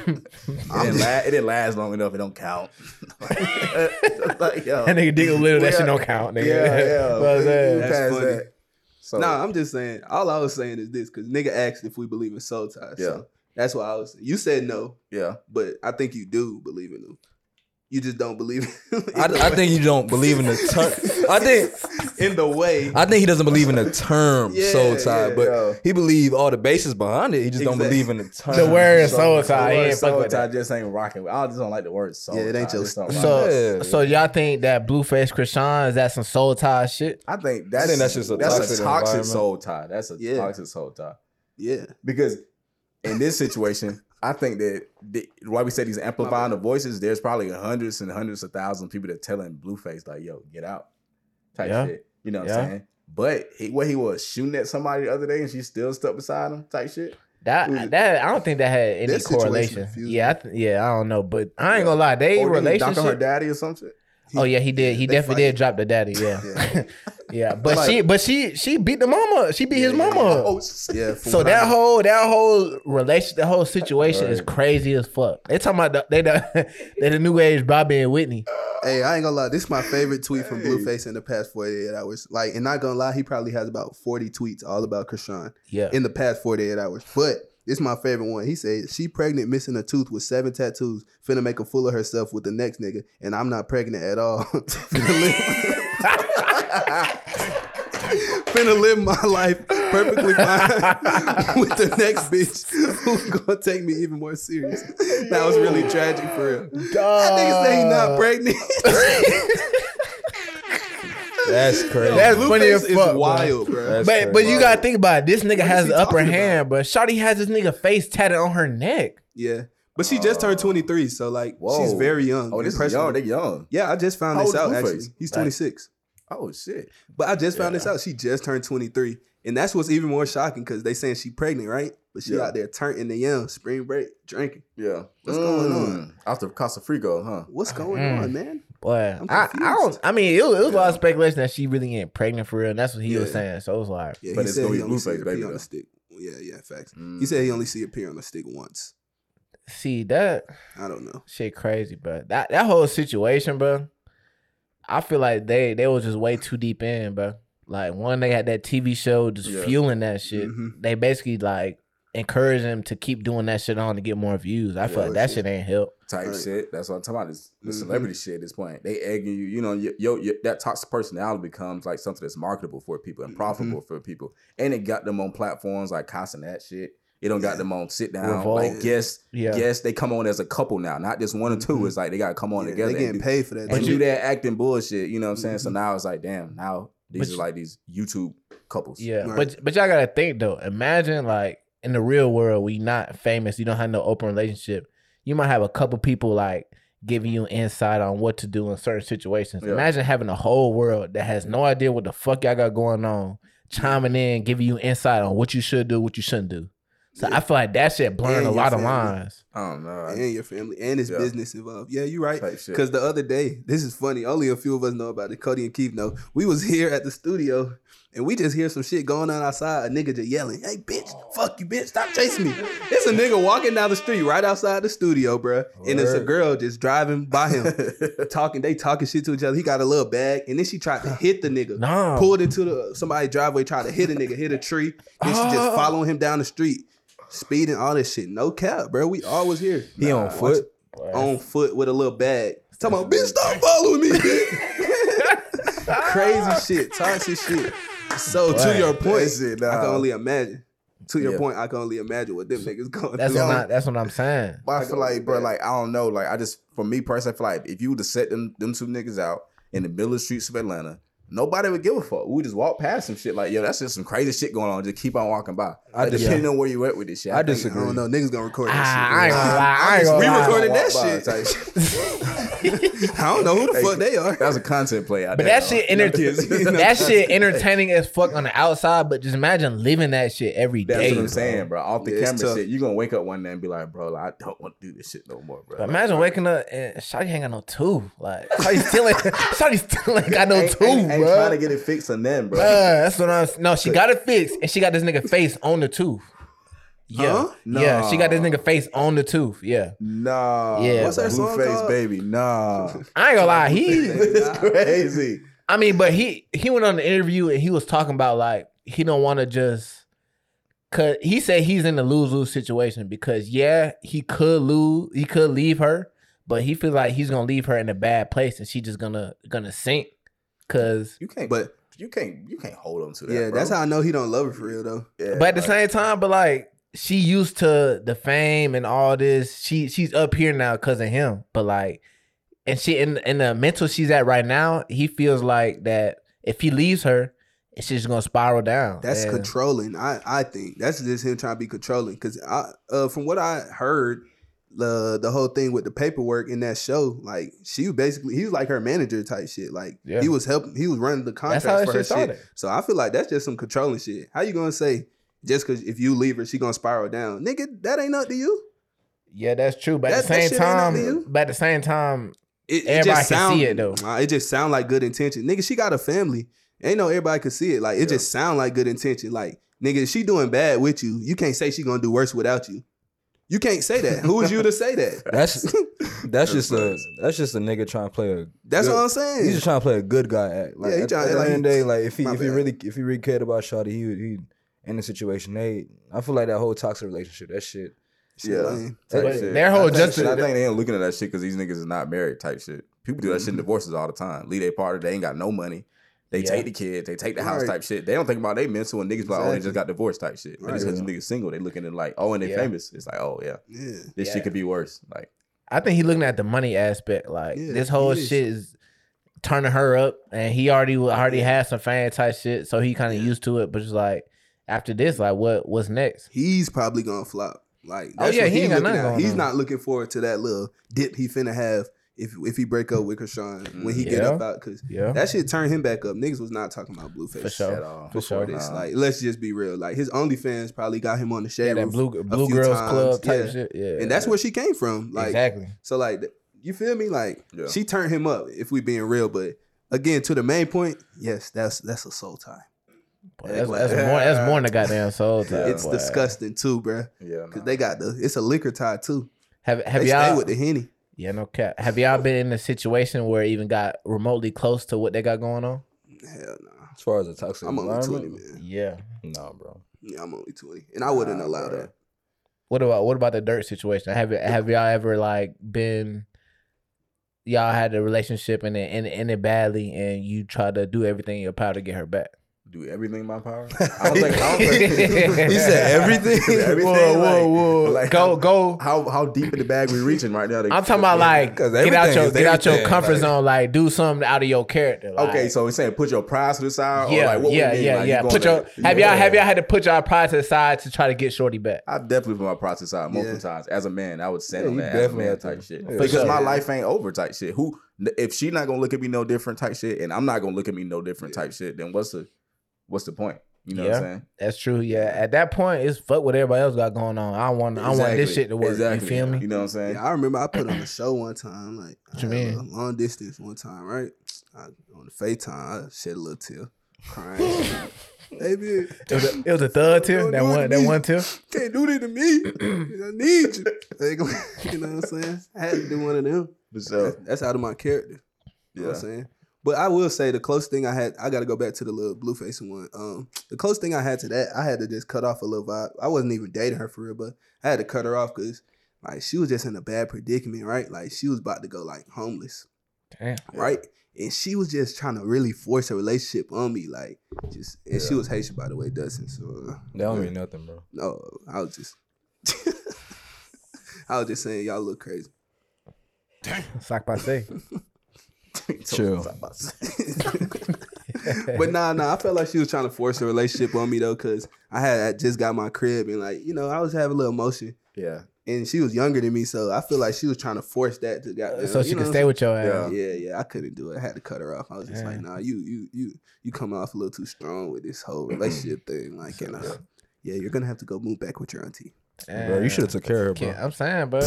It didn't, la- it didn't last long enough. It don't count. (laughs) like, yo. That nigga dig a little. That Yeah. shit don't count. Nigga. Yeah, yeah. What I'm? That's Past funny. So, nah, I'm just saying. All I was saying is this because nigga asked if we believe in soul ties. Yeah. So that's why I was. You said no, yeah. but I think you do believe in them. You just don't believe. (laughs) it. I, I think you don't believe in the term. (laughs) I think in the way. I think he doesn't believe in the term Yeah, soul tie, yeah, but yeah. he believe all the bases behind it. He just don't believe in the term. The word So- soul tie. The He word ain't soul tie just ain't rocking. with- I just don't like the word soul. Yeah, it ain't tie. Your- just don't So. Yeah. so y'all think that Blueface Chrisean is that some soul tie shit? I think that's think that's just a that's toxic a toxic soul tie. That's a Yeah. toxic soul tie. Yeah. Because in this situation, I think that the, why we said he's amplifying the voices, there's probably hundreds and hundreds of thousands of people that telling Blueface like, "Yo, get out," type Yeah. shit. You know what Yeah. I'm saying? But he, what he was shooting at somebody the other day, and she still stuck beside him, type shit. That Ooh. that I don't think that had any That correlation. Yeah, I th- yeah, I don't know, but I ain't gonna lie, they Or did he dunk on her daddy or some shit. Oh yeah, he did. He definitely fight. did drop the daddy. Yeah, Yeah. (laughs) yeah. (laughs) But Like- she, but she, she beat the mama. She beat his Yeah, yeah, mama. yeah. Oh, Yeah. So what I that know. whole that whole relation, the whole situation is crazy as fuck. They talking about the, they the (laughs) they the new age Bobby and Whitney. Hey, I ain't gonna lie. This is my favorite tweet from Blueface in the past 48 hours. Like, and not gonna lie, he probably has about 40 tweets all about Chrisean Yeah, in the past 48 hours. But this is my favorite one. He said, She pregnant, missing a tooth with seven tattoos, finna make a fool of herself with the next nigga, and I'm not pregnant at all. (laughs) (laughs) finna, live, my life perfectly fine (laughs) with the next bitch who's gonna take me even more serious. That was really tragic for real. That nigga say he not pregnant. That's crazy. That's Blueface funny as is fuck, bro. wild, bro. That's but but you gotta think about it. This nigga What has the upper talking hand, but Shawty has this nigga face tatted on her neck. Yeah. But she just turned 23, so like she's very young. Oh, this is young. They young. Yeah, I just found How this out is Blueface? actually. He's 26. Oh shit. But I just found Yeah. this out. She just turned 23. And that's what's even more shocking because they saying she pregnant, right? But she Yeah. out there turning the young, spring break, drinking. Yeah. What's going on? After Costa Frico, huh? What's going Mm. on, man? Boy, I'm I, I don't. I mean, it, was- it was a lot of speculation that she really ain't pregnant for real, and that's what he was saying. So it was like, Yeah, But it's said gonna he be only see Blueface, baby, pee on though. the stick. Yeah, yeah, facts. Mm. He said he only see a pee on the stick once. see that I don't know. shit crazy, bro. That that whole situation, bro. I feel like they they was just way too deep in, bro. Like one, they had that TV show just Yeah. fueling that shit. Mhm. They basically like encourage them to keep doing that shit on to get more views. I feel Yeah, like that shit. shit ain't help. type Right. shit. That's what I'm talking about. Is the Mhm. celebrity shit at this point. They egging you. You know, yo, yo, yo, that toxic personality becomes like something that's marketable for people and profitable Mm-hmm. for people. And it got them on platforms like Casa that shit. It don't got them on sit down Revolt. like guests. Yeah. Guests they come on as a couple now, not just one or 2 Mhm. It's like they got to come on Yeah, together. they getting do- paid for that. and But do you- that acting bullshit. You know what I'm saying? So Mhm. now it's like, damn, now these But are like these YouTube couples. Yeah, Right. but but y'all gotta think though. Imagine like in the real world, we not famous. You don't have no open relationship. You might have a couple people like giving you insight on what to do in certain situations. Yeah. Imagine having a whole world that has no idea what the fuck y'all got going on, chiming in, giving you insight on what you should do, what you shouldn't do. So Yeah. I feel like that shit blurring a your lot of lines. I don't know. And your family and his Yeah. business involved. Yeah, you're right. Because the other day, this is funny. Only a few of us know about it. Cody and Keith know. We was here at the studio, and we just hear some shit going on outside. A nigga just yelling, "Hey, bitch! Fuck you, bitch! Stop chasing me!" It's a nigga walking down the street right outside the studio, bruh. and it's a girl just driving by him, (laughs) talking. They talking shit to each other. He got a little bag, and then she tried to hit the nigga. No. Pulled into the somebody's driveway, tried to hit a nigga, hit a tree. Then she just (gasps) following him down the street, speeding all this shit. No cap, bro. We always here. He on foot. on foot with a little bag. Talking about, bitch, stop following me, bitch. (laughs) (laughs) Crazy shit, toxic shit. So to your point, That shit, I can only imagine. To your Yeah. point, I can only imagine what them niggas going That's through. what I, that's what I'm saying. But I, I feel like, bro, that. like I don't know. Like I just, for me personally, I feel like if you would have set them them two niggas out in the middle of the streets of Atlanta, nobody would give a fuck. We just walk past some shit. Like, yo, that's just some crazy shit going on. Just keep on walking by. I Like, dis- depending on where you at with this shit. I think- I disagree. don't know. Niggas gonna record Ah, that I ain't shit. gonna lie. I ain't gonna We recorded that shit. (laughs) I don't know who the fuck they are. That was a content play out But there. that shit, (laughs) enter- kids, you know, that shit entertaining as fuck on the outside. But just imagine living that shit every That's day. what I'm bro. saying, bro. Off the Yeah, camera shit, you gonna wake up one day and be like, bro, like, I don't want to do this shit no more, bro. But Like, imagine waking up and Shotty ain't got no tooth. Like Shotty still ain't, (laughs) Shotty still ain't got no ain't, tooth, ain't, ain't bro. trying to get it fixed on them, bro. Uh, that's what I'm. No, she got it fixed, and she got this nigga face on the tooth. Yeah, Huh? yeah, she got this nigga face on the tooth. Yeah, Nah. Yeah, What's that song Blueface called? baby. Nah. I ain't gonna lie. He, (laughs) it's crazy. I mean, but he he went on the interview and he was talking about like he don't want to just. Cause he said he's in a lose lose situation because yeah he could lose he could leave her, but he feels like he's gonna leave her in a bad place, and she just gonna gonna sink. Cause, You can't, But- you can't, you can't hold on to that. Yeah, bro. that's how I know he don't love her for real though. Yeah, but at the like, same time, but like she used to the fame and all this. She she's up here now because of him. But like, and she in in the mental she's at right now, he feels like that if he leaves her, it's just gonna spiral down. That's And- controlling. I I think that's just him trying to be controlling. Because I uh, from what I heard, the the whole thing with the paperwork in that show, like she was basically he was like her manager type shit. Like Yeah. he was helping, he was running the contracts for her shit started. So I feel like that's just some controlling shit. How you gonna say just because if you leave her, she gonna spiral down, nigga? That ain't up to you. Yeah, that's true. But at That- the that same shit ain't up to time, but at the same time, It, it Everybody just can see it, though. It just sound like good intention. Nigga, she got a family. Ain't no everybody could see it. Like it just sound like good intention. Like nigga, she doing bad with you, you can't say she gonna do worse without you. You can't say that. Who is you to say that? (laughs) That's that's just a that's just a nigga trying to play a. That's good- what I'm saying. He's just trying to play a good guy act. Like, Yeah, he at, tryna at act the like end of the day, like if he My if he really if he really cared about Shawty, he would he in the situation. They I feel like that whole toxic relationship, that shit. Shit, Yeah. lame. type But shit. their whole I think, justice- I think they ain't looking at that shit because these niggas is not married type shit. People do that Mm-hmm. shit in divorces all the time. Leave their partner, they ain't got no money. They Yeah. take the kids, they take the house Right. type shit. They don't think about they mental and niggas be like, oh, they just got divorced type shit. But Right. just because the niggas single, they looking at like, oh, and they Yeah. famous. It's like, oh yeah, Yeah. this Yeah. shit could be worse. Like, I think he looking at the money aspect. Like Yeah, this whole is. shit is turning her up, and he already already had some fan type shit, so he kind of used to it. But just like after this, like what what's next? He's probably gonna flop. Like Oh, yeah, what he ain't got nothing going He's on. not looking forward to that little dip he finna have if if he break up with Chrisean mm, when he get up out because Yeah, that shit turn him back up. Niggas was not talking about Blueface for sure, at all. for before sure. this. Nah. Like, let's just be real. Like his OnlyFans probably got him on the shade Yeah, that blue blue girls times. club type Yeah. shit. Yeah, and that's where she came from. Like, exactly. so like, you feel me? Like, Yeah. she turned him up. If we being real, but again, to the main point, yes, that's that's a soul tie. Boy, that's, that's more. That's more than a goddamn soul tie. it's boy. disgusting too, bruh. Yeah, Cause nah. they got the it's a liquor tie too. Have Have they y'all? stay with the henny. Yeah, no cap. Have y'all been in a situation where it even got remotely close to what they got going on? Hell no. As far as a toxic I'm only twenty, man. Yeah. nah, bro. Yeah, I'm only twenty, and I wouldn't Nah, allow bruh. that. What about what about the dirt situation? Have it have y'all ever like been y'all had a relationship and it ended, ended badly and you try to do everything in your power to get her back? Do everything in my power. (laughs) I was like. I don't think He said everything? (laughs) everything. whoa, like- whoa, whoa. like, go how, go. How how deep in the bag we reaching right now? to- I'm talking about like get out your get out your comfort like- zone, like do something out of your character. Like, Okay, so we're saying put your pride to the side. yeah, or like, what yeah, mean? yeah, Like, you yeah. going Put your you have going- y'all have y'all had to put y'all pride to the side to try to get Shorty back? I've definitely put my pride to the side multiple Yeah. times. As a man, I would send Yeah, that as a definitely man type shit. Because my life ain't over type shit. Who if she not gonna look at me no different type shit, and I'm not gonna look at me no different type shit, then what's the what's the point? You know what I'm saying? That's true. Yeah. At that point, it's fuck what everybody else got going on. I want I want this shit to work. Exactly. You feel me? You know what I'm saying? Yeah, I remember I put on a show one time, like What you mean? a long distance one time, right? I, on the FaceTime, I shed a little tear, crying. (laughs) Baby, It was a, it was a third tier. Don't That one to that me. one tier. can't do that to me. I need you. Like, (laughs) you know what I'm saying? I had to do one of them. For sure. That's out of my character. You know what Yeah. I'm saying? But I will say the closest thing I had, I got to go back to the little blue facing one. Um, the closest thing I had to that, I had to just cut off a little vibe. I wasn't even dating her for real, but I had to cut her off because like she was just in a bad predicament, right? Like she was about to go like homeless, Damn. right? And she was just trying to really force a relationship on me, like just. And she was Haitian, by the way, Dustin. So uh, That don't mean nothing, bro. no, I was just, (laughs) I was just saying y'all look crazy. Damn, Sac passe. (laughs) (laughs) Chill. (laughs) but nah, nah, I felt like she was trying to force a relationship on me though, cause I had I just got my crib and like you know I was having a little emotion, Yeah. and she was younger than me, so I feel like she was trying to force that to get so she could stay with your ass. Yeah, yeah, I couldn't do it. I had to cut her off. I was just like, nah, you, you, you, you coming off a little too strong with this whole relationship thing. Like, and uh, yeah, you're gonna have to go move back with your auntie. Bro, you should have took care of her, bro. I'm saying, bro.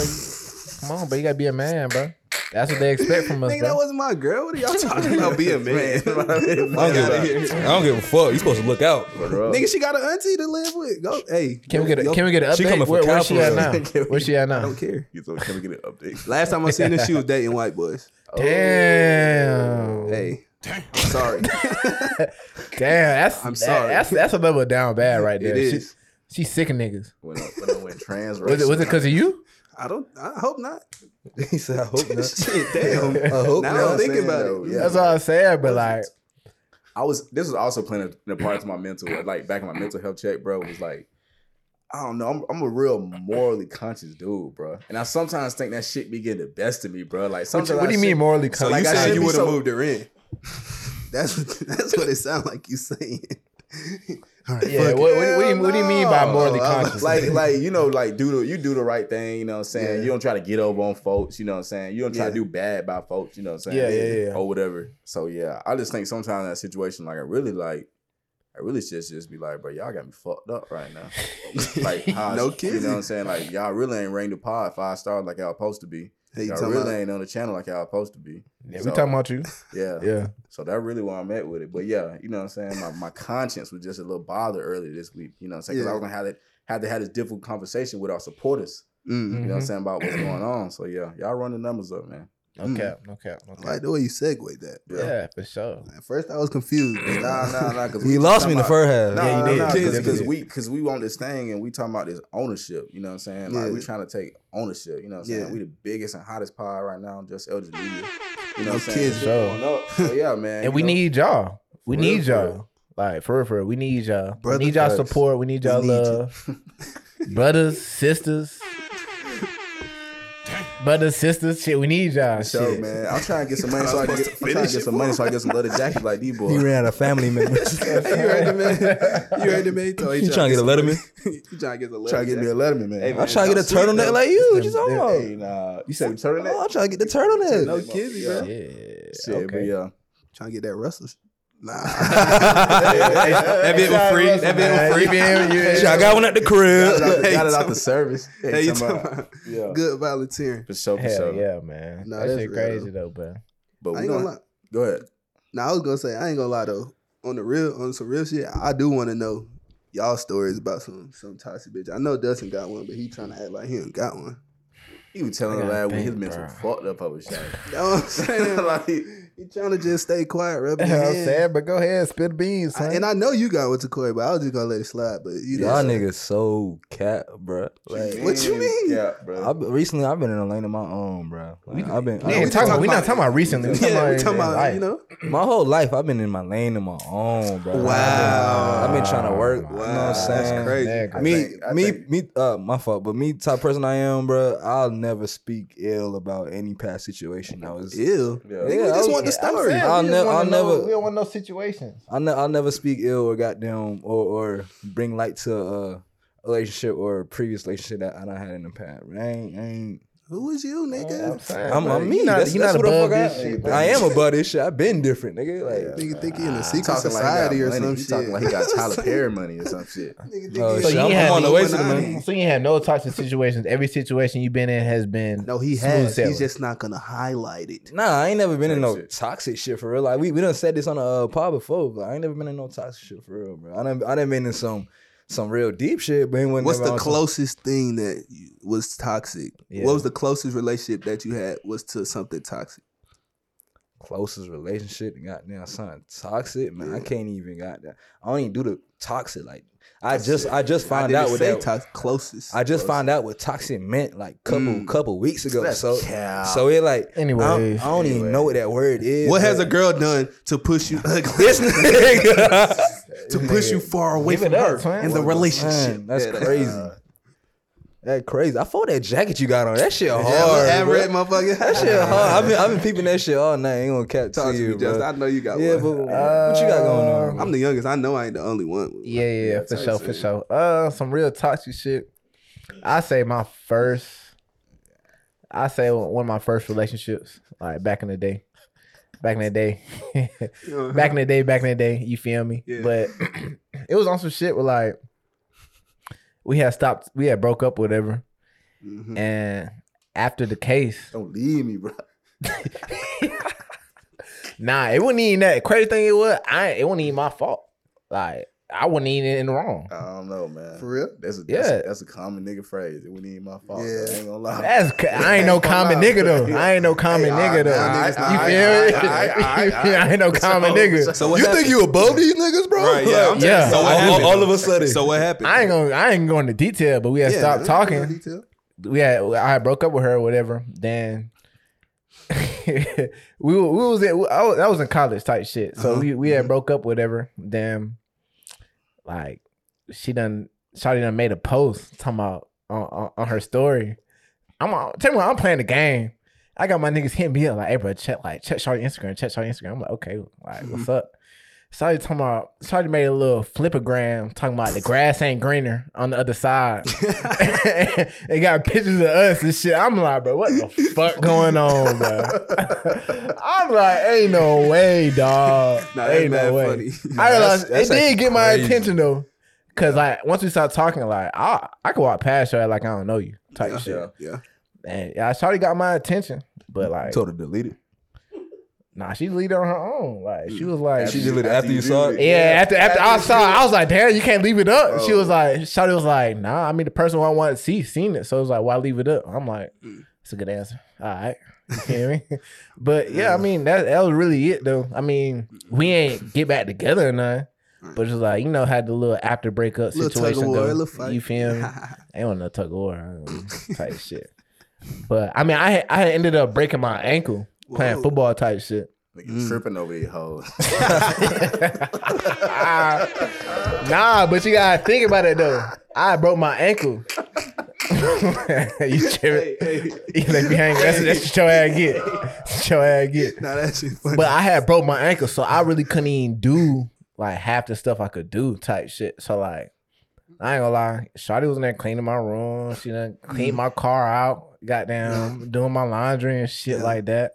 Come on, bro. You gotta be a man, bro. That's what they expect from us, Nigga, that wasn't my girl. What are y'all talking (laughs) about? Be a man. (laughs) I don't, give outta a, don't give a fuck. You supposed to look out. Nigga, she got an auntie to live with. Go, hey. Can we get a yo- Can we get an She update? coming for Where, where's she at now? (laughs) Calculus. Where's she at now? I don't care. You so can we get an update? Last time I seen her, she was dating white boys. Damn. Hey, Damn. I'm sorry. Damn. That's I'm sorry. That's that's a level down bad right there. It She- is. She, sick of niggas. When I, when I went trans, Was it was it because of you? I don't. I hope not. (laughs) he said, "I hope (laughs) not." Shit, damn. (laughs) I hope now not. I'm thinking about though, it. yeah. That's all I said, but like, I was this was also playing a, a part to my mental like back in my mental health check, bro. Was like, I don't know, I'm, I'm a real morally conscious dude, bro. And I sometimes think that shit be getting the best of me, bro. Like what, sometimes you- what do I you mean shit- morally So conscious? Like, you I said you would have so- moved her in. That's what, that's what it sounds like you saying. Right, Yeah, what, what, do you, what do you mean by morally conscious? like like you know like do the you do the right thing you know what i'm saying Yeah. you don't try to get over on folks you know what i'm saying you don't try Yeah. to do bad by folks you know what i'm saying Yeah, yeah, yeah. or whatever so yeah i just think sometimes that situation like i really like I really should just be like, bro, y'all got me fucked up right now. (laughs) like, how, No You know what I'm saying? Like, y'all really ain't ranked the pod five stars like y'all supposed to be. Hey, you y'all really about- ain't on the channel like y'all supposed to be. yeah, we talking about you. Yeah. (laughs) Yeah. So that really where I'm at with it. But yeah, you know what I'm saying? My, my conscience was just a little bothered earlier this week. You know what I'm saying? Because I was gonna have it had to have this difficult conversation with our supporters. Mm. You know what Mm-hmm. I'm saying about what's going on. So yeah, y'all run the numbers up, man. No cap, no cap, no I like the way you segued that. Bro. Yeah, for sure. At first, I was confused. but Nah, nah, nah. Cause (laughs) He lost me in the first half. Nah, Yeah, you nah, did. cause, did. cause we cause we want this thing and we talking about this ownership. You know what I'm saying? Like Yeah. we trying to take ownership. You know what I'm saying? Yeah. We the biggest and hottest pod right now, JustEldredge Media. You know No what I'm saying? kids, Shit bro. going up. So yeah, man. (laughs) And we know. need y'all. We For real, need for y'all. real. Like for real, for real. We need y'all. Brother we need y'all facts. support. We need y'all We need love. (laughs) Brothers, sisters. Brothers, sisters, shit. We need y'all. So shit. man, I'm trying to get some money so I can get, I'm trying to get some money so I get some leather jackets like these He boys. ran out of family members. (laughs) You heard the man. You heard the man. He, You trying to get a Letterman? (laughs) you trying to get a Trying to get me a Letterman, man. Hey, I'm trying to get a turtleneck like you. What you talking about? Hey, nah. You said oh, turtleneck? Oh, I'm trying to get the turtleneck. No kizzy, bro. Yeah. Shit, but yeah. Trying to get that Russell. Sh- Nah. (laughs) that bit was free. That bit was free. Shit, I got one at the crib. Got it out, Hey, got it out the service. hey, you talking talking about yeah. good volunteering? For sure, for Hell sure. yeah, man. Nah, that that's shit real, crazy though, bro. But I ain't gonna don't. lie. Go ahead. Now I was gonna say I ain't gonna lie though. On the real, on some real shit, I do want to know y'all stories about some some toxic bitch. I know Dustin got one, but he trying to act like he ain't got one. He was telling I the gotta lad when his think, mental fucked up over shit. You know what I'm (laughs) saying? like, he trying to just stay quiet, rubbing I'm his hands. sad, but go ahead, spit the beans, I- and I know you got with Corey, but I was just gonna let it slide. But you Y'all know, niggas so cat, bruh. Like, What you mean? Yeah, bro. I recently I've been in a lane of my own, bro. Like, I've been we I- talking, talk we not about- talking about recently. We talking yeah, about, we talking about life. you know. my whole life I've been in my lane of my own, bro. Wow. I've been, trying to work. You know what I'm Wow, saying? that's crazy. Nigga. me, think- me, think- me. Uh, my fault, but me, type person I am, bro. I'll never speak ill about any past situation. I was. Ew. Yeah. Nigga, we Yeah, just want the story. I'll we just nev- wanna I'll know- never- We don't want no situations. I ne- I'll never speak ill or goddamn or or bring light to a relationship or a previous relationship that I done had in the past. I ain't, I ain't Who is you, nigga? I'm saying, I'm, I'm me. not- that's you that's not what the above I, this shit. I am above this shit. I've been different, nigga. Like, Nigga think he in a He secret talking like society he or got some. He shit. talking like he got (laughs) Tyler Perry money or some shit. Nigga think Oh, he- So shit, you I'm, have I'm on the way to the Illuminati. man. So you have no toxic situations. Every situation you've been in has been No, he has. sailing. He's just not gonna highlight it. Nah, I ain't never been in no shit. toxic shit for real. Like we, we done said this on a uh, pod before, but I ain't never been in no toxic shit for real, bro. I done I done been in some some real deep shit, but wasn't What's the on some- closest thing that you, was toxic? Yeah. What was the closest relationship that you had was to something toxic? closest relationship goddamn something toxic, man. I can't even got that. I don't even do the toxic. Like I just I just found didn't out what say that toxic. Closest. I just found out what toxic meant like couple Mm. couple weeks ago. That's so cap. so it like I don't, I don't even know what that word is. what has a girl done to push you (laughs) (laughs) this nigga? to push you far away Give from her twin. in the relationship? Man, that's Yeah, that- crazy. That crazy. I thought that jacket you got on. That shit (laughs) hard. Yeah, look, red motherfucker. That shit (laughs) hard. I've been I've been peeping that shit all night. Ain't gonna catch Talk to to you, me, Justin. I know you got Yeah, one. but what you got going on? I'm the youngest. I know I ain't the only one. Yeah, yeah, yeah, for sure, for sure. Uh, some real toxic shit. I say my first. I say one of my first relationships, like back in the day, back in the day, (laughs) back in the day, back in the day. You feel me? Yeah. But (clears throat) it was on some shit with like we had stopped, we had broke up, whatever, Mhm. and after the case, Don't leave me, bro. (laughs) nah, it wasn't even that. Crazy thing it was, I it wasn't even my fault. Like I wasn't even in the wrong. I don't know, man. For real? That's a, that's, Yeah. a, that's a common nigga phrase. It wasn't even my fault. Yeah. I ain't gonna lie. That's (laughs) I ain't no common nigga though. I ain't no common nigga though. You alright, feel me? alright, (laughs) alright, I ain't no common nigga. So what You happened? think you above these niggas, bro? Right, yeah. I'm Like, Yeah. So what all, happened? all of a sudden. So what happened? I ain't gonna I ain't going to detail, but we had Yeah, stopped let's go into talking. we had I broke up with her or whatever. Then (laughs) we we was in, I was, that was in college type shit. So Uh-huh. we we had broke up whatever. Then like she done Shawty done made a post talking about on, on, on her story. I'm on, tell me what, I'm playing the game. I got my niggas hitting me up like, hey bro, check like check Shawty Instagram, check Shawty Instagram. I'm like, okay, like what's mm-hmm. up? Shawty talking about Shawty made a little flipagram talking about the grass ain't greener on the other side. (laughs) they got pictures of us and shit. I'm like, bro, what the fuck going on, bro? (laughs) I'm like, ain't no way, dog. Nah, ain't no way. funny. I realized that's it did get my crazy. attention though. Cause like once we start talking, like I I could walk past her like I don't know you type shit. Yeah. And yeah, Shawty got my attention, but like told her to delete it. Nah, she lead on her own. Like she was like, She deleted it after you saw it. yeah, after after I saw, it, I was like, damn, you can't leave it up. She Oh. was like, Shawty was like, nah, I mean the person who I wanted to see seen it, so it was like, why leave it up? I'm like, mm. it's a good answer. All right. You feel me? (laughs) But yeah, I mean that that was really it though. I mean, we ain't get back together or nothing. Mm. But it's like, you know, had the little after breakup Little tug of situation war, go. fight. You feel me? (laughs) Ain't want no tug of war I don't know, type shit. But I mean, I I ended up breaking my ankle playing Whoa. football type shit. Nigga tripping over these hoes. (laughs) Nah, but you gotta think about it though. I broke my ankle. (laughs) you tripping? You let me hang. That's that's what your ass get. That's what your ass get. Nah, that shit funny. But I had broke my ankle, so I really couldn't even do like half the stuff I could do type shit. So like, I ain't gonna lie, Shawty was in there cleaning my room. She done cleaned mm. my car out, goddamn, doing my laundry and shit Yeah. like that.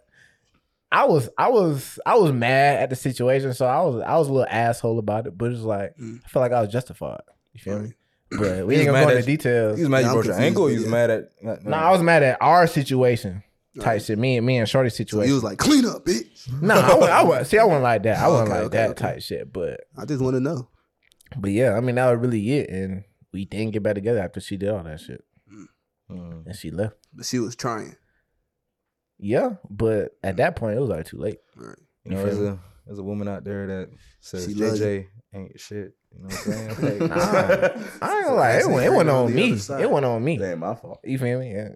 I was, I was, I was mad at the situation, so I was, I was a little asshole about it. But it's like, Mm. I feel like I was justified. You feel me? But (clears throat) we You ain't was gonna go mad into at- details. You was mad you Yeah, I'm broke your confused, ankle. or You but was yeah. mad at. No, I was mad at our situation type shit. Me and me and Shorty so situation. he was like, clean up, bitch. No, I, wa- I, wa- see, I wasn't like that. I (laughs) wasn't Okay, like okay, that okay. type shit. But I just want to know. but yeah, I mean that was really it, and we didn't get back together after she did all that shit, Mm. and she left. But she was trying. Yeah, but at mm. that point it was like too late. All right. You know, there's a there's a woman out there that says She love JJ ain't shit. You know what I'm saying? (laughs) Like, Nah, (laughs) I ain't gonna lie, it, went- it went on me. It went on me. That ain't my fault. You feel me? Yeah.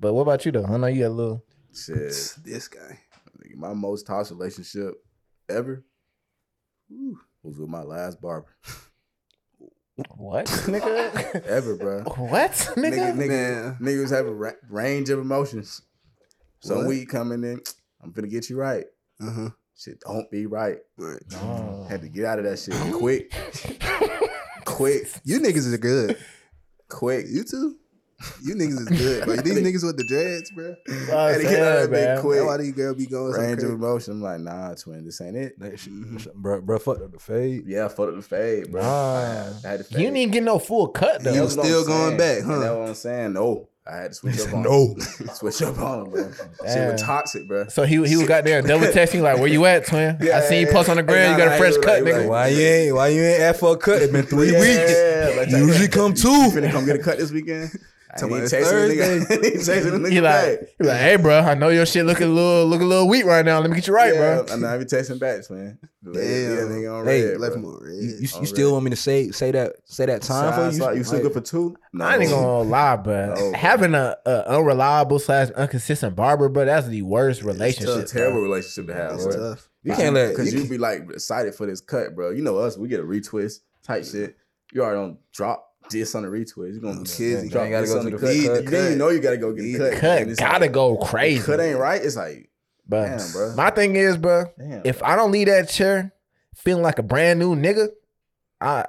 But what about you though? I know you got a little. Shit. This guy. My most toxic relationship ever whew, was with my last barber. What, (laughs) nigga? Ever, bro. what, Nigga, nigga? nigga, Man. niggas have a ra- range of emotions. Some What? week coming in, (tsk) I'm finna get you right. Uh huh. Shit don't be right. All right. Oh. Had to get out of that shit (laughs) quick. quick. You niggas is good. Quick. You too. You niggas is good, bro. These (laughs) niggas with the dreads, bro. Oh, Had to get out of that sad, man. quick. That's why these girls be going Range of emotion. I'm like, nah, twin, this ain't it. that shit, bro, bro, fucked up the fade. Yeah, I fucked up the fade, bro. Nah. I had, I had to fade. You didn't get no full cut though. You That's still going saying. back, And huh? That's what I'm saying. No, I had to switch up on. No. him. (laughs) switch up on him, bro. Shit Damn. was toxic, bro. So he he was goddamn (laughs) double texting like, "Where you at, twin? I seen you post on the yeah, ground. You got a fresh cut, like- nigga." Why you ain't why you ain't asked for a cut? It's been three Yeah, weeks. like, Usually come You two. finna come get a cut this weekend? I Talking ain't about chasing the nigga. (laughs) Chasing the nigga He like, back. he like, hey, bro, I know your shit looking a little, look a little weak right now. Let me get you right, yeah, bro. I know I be texting back, man. Damn. Yeah, nigga on Hey, red, Left bro. red. You, you, you Already. still want me to say say that say that time Time for slot, you? you still good for two? No. I ain't gonna lie, bro. No. Having a, a unreliable slash inconsistent barber, bro, that's the worst It's a relationship. terrible relationship to have, That's bro. tough. You can't let because you, you be like excited for this cut, bro. You know us, we get a retwist type shit. You already don't drop this on the retwist. You gonna Kizzy. drop You gotta this go on to the the cut. cut. You then you know you gotta go get the the cut. Cut gotta like, go crazy, Cut ain't right. It's like bro. Damn, bro. My thing is, bro, damn. if I don't leave that chair feeling like a brand new nigga, I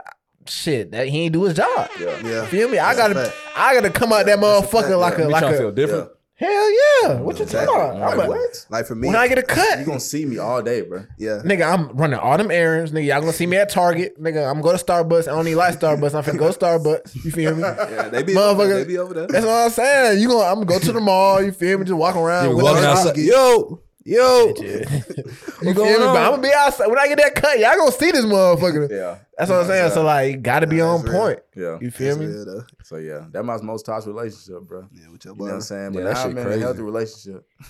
shit that he ain't do his job. yeah. Yeah. Feel me? I That's a gotta. I gotta come out that that's a motherfucker like a, you like a feel different. Hell yeah. What you Exactly. talking about? I'm Like, what? Like for me, when I get a cut, You gonna see me all day, bro. yeah. Nigga, I'm running all them errands. Nigga, y'all gonna see me at Target. Nigga, I'm going to Starbucks. I don't need like Starbucks. I'm finna go to Starbucks. You feel me? (laughs) Yeah, they be Motherfucker. They be over there. That's what I'm saying. You gonna I'm gonna go to the mall. You feel me? Just walk around. You with walking the- outside. Yo, yo. you (laughs) (laughs) You going on? I'm gonna be outside when I get that cut. Y'all gonna see this motherfucker. Yeah. That's what I'm saying. So like, gotta be on that's real. point. Yeah. You feel That's me? real, though. So yeah, that my most toxic relationship, bro. Yeah, with your You know what I'm saying? Yeah, But that now I'm in a healthy relationship. (laughs)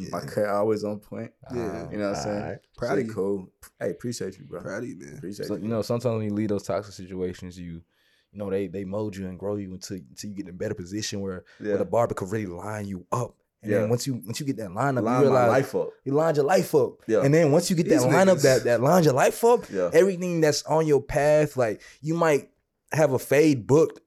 Yeah. My cut always on point. Ah, yeah. You know what I'm saying? Alright. Proud Shit of you. cool. Hey, appreciate you, bro. Proud of you, man. Appreciate So, you. you know, sometimes when you leave those toxic situations, you you know, they they mold you and grow you until until you get in a better position where, Yeah. where the barber could really line you up. And Yeah. then once you once you get that line up, Line you my realize life up. you line your life up. Yeah. And then once you get These that line up, niggas. that that lines your life up, Yeah. everything that's on your path, like you might have a fade booked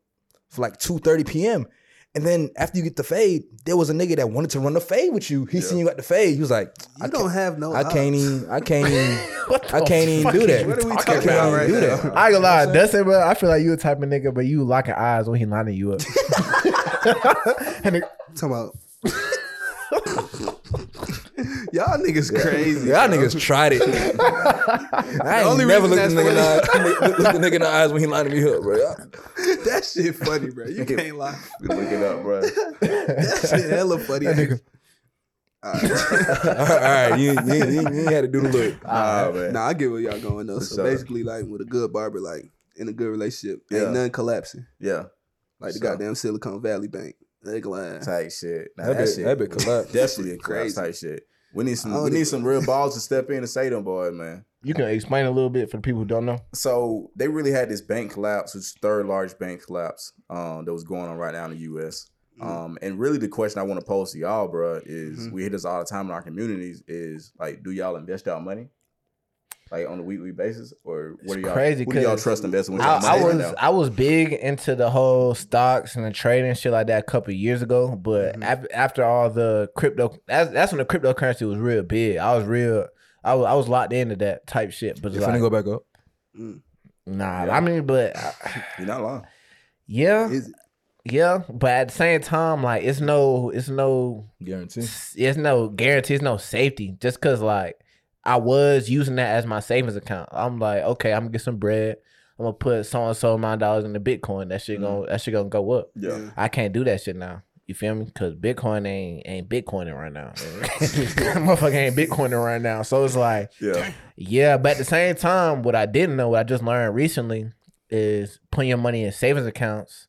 for like 2 p.m. And then after you get the fade, there was a nigga that wanted to run the fade with you. He seen you got the fade. He was like, You I don't have no. I can't even, I can't even, (laughs) What I the can't even fuck do that. What are we I talking can't about even right do now? that. I ain't gonna lie, (laughs) Dustin, bro. I feel like you the type of nigga, but you locking eyes when he lining you up. (laughs) and it, talking about. (laughs) Y'all niggas crazy. Y'all bro. niggas tried it. (laughs) I ain't only never reason looked the that's nigga in the eye- looked the nigga in the eyes when he lining me up, bro. that shit funny, bro. You can't lie. Look it up, bro. (laughs) That shit hella funny. All right. all right, you, you, you, you ain't had to do the look. Nah, man. Nah, I get where y'all going though. For So sure. basically, like with a good barber, like in a good relationship, Yeah. ain't nothing collapsing. Yeah. Like the goddamn Silicon Valley Bank. They glad. Type shit. Nah, That that, bit- shit. that bit collapsed. (laughs) Definitely a Crazy. collapse type shit. We need some. We need some real balls to step in and say them, boys, man. you can explain a little bit for the people who don't know. So they really had this bank collapse, which is third large bank collapse um, that was going on right now in the U.S. Um, and really, the question I want to pose to y'all, bro, is Mhm. we hear this all the time in our communities: is like, do y'all invest y'all money, like on a weekly basis, or what It's do y'all? crazy Who do y'all 'cause trust investing with I, y'all I was right now? I was big into the whole stocks and the trading and shit like that a couple of years ago, but Mhm. af- after all the crypto, that's, that's when the cryptocurrency was real big. I was real, I was, I was locked into that type shit. But You it's finna like, go back up? nah, Yeah. I mean, but (sighs) You're not lying. yeah, Is it? yeah, but at the same time, like it's no, it's no Guarantee. it's no guarantee, it's no safety. Just cause like I was using that as my savings account. I'm like, okay, I'm gonna get some bread. I'm gonna put so and so amount of dollars in the Bitcoin. That shit mm-hmm. gonna that shit gonna go up. Yeah. I can't do that shit now. You feel me? Cause Bitcoin ain't ain't Bitcoining right now. (laughs) (laughs) Motherfucker ain't Bitcoining right now. So it's like, Yeah. yeah, but at the same time, what I didn't know, what I just learned recently, is putting your money in savings accounts.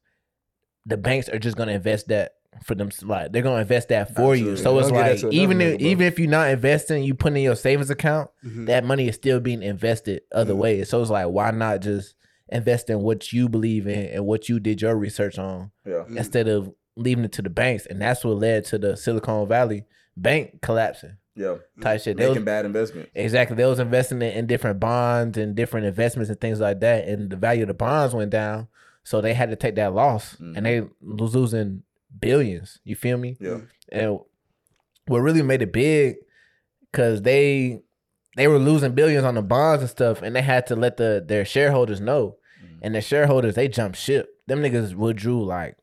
The banks are just gonna invest that for them. Like they're gonna invest that for you. So it's I'll get that like even if, bro. even if you're not investing, you put in your savings account, Mhm. that money is still being invested other Mhm. ways. So it's like, why not just invest in what you believe in and what you did your research on Yeah. Mhm. instead of leaving it to the banks? And that's what led to the Silicon Valley bank collapsing Yeah. type shit. They Making was, bad investment. exactly. They was investing in, in different bonds and different investments and things like that. And the value of the bonds went down. So they had to take that loss and they was losing billions. You feel me? Yeah. And what really made it big, cause they they were losing billions on the bonds and stuff, and they had to let the their shareholders know. Mhm. And the shareholders they jumped ship. Them niggas withdrew like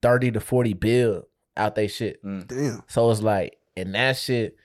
thirty to forty bill out they shit. Mm. Damn. So it's like, and that shit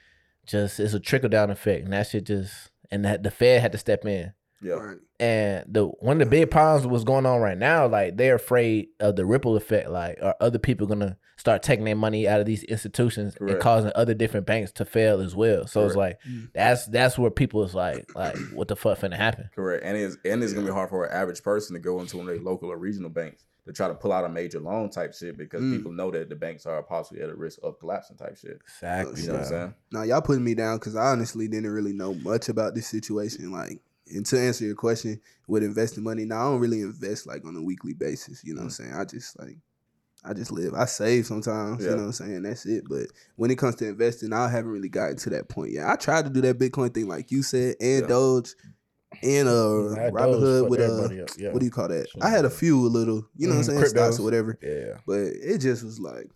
just it's a trickle down effect, and that shit just and that the Fed had to step in. Yeah. Right. And the one of the big problems was going on right now, like they're afraid of the ripple effect. Like, are other people gonna start taking their money out of these institutions and causing other different banks to fail as well? So it's like Mm. that's that's where people is like, like what the fuck finna happen? Correct. And it's and it's gonna be hard for an average person to go into one of their local or regional banks to try to pull out a major loan type shit because Mm. people know that the banks are possibly at a risk of collapsing type shit. Exactly. You know what I'm saying? Now y'all putting me down because I honestly didn't really know much about this situation. Like, and to answer your question with investing money, now I don't really invest like on a weekly basis. You know what I'm saying? I just like, I just live. I save sometimes. You know what I'm saying? That's it. But when it comes to investing, I haven't really gotten to that point yet. I tried to do that Bitcoin thing, like you said, and Yeah. Doge, and uh, That Robinhood with uh, yeah. what do you call that? I had a few a little, you know what I'm Mhm, saying, stocks or whatever. Yeah. But it just was like,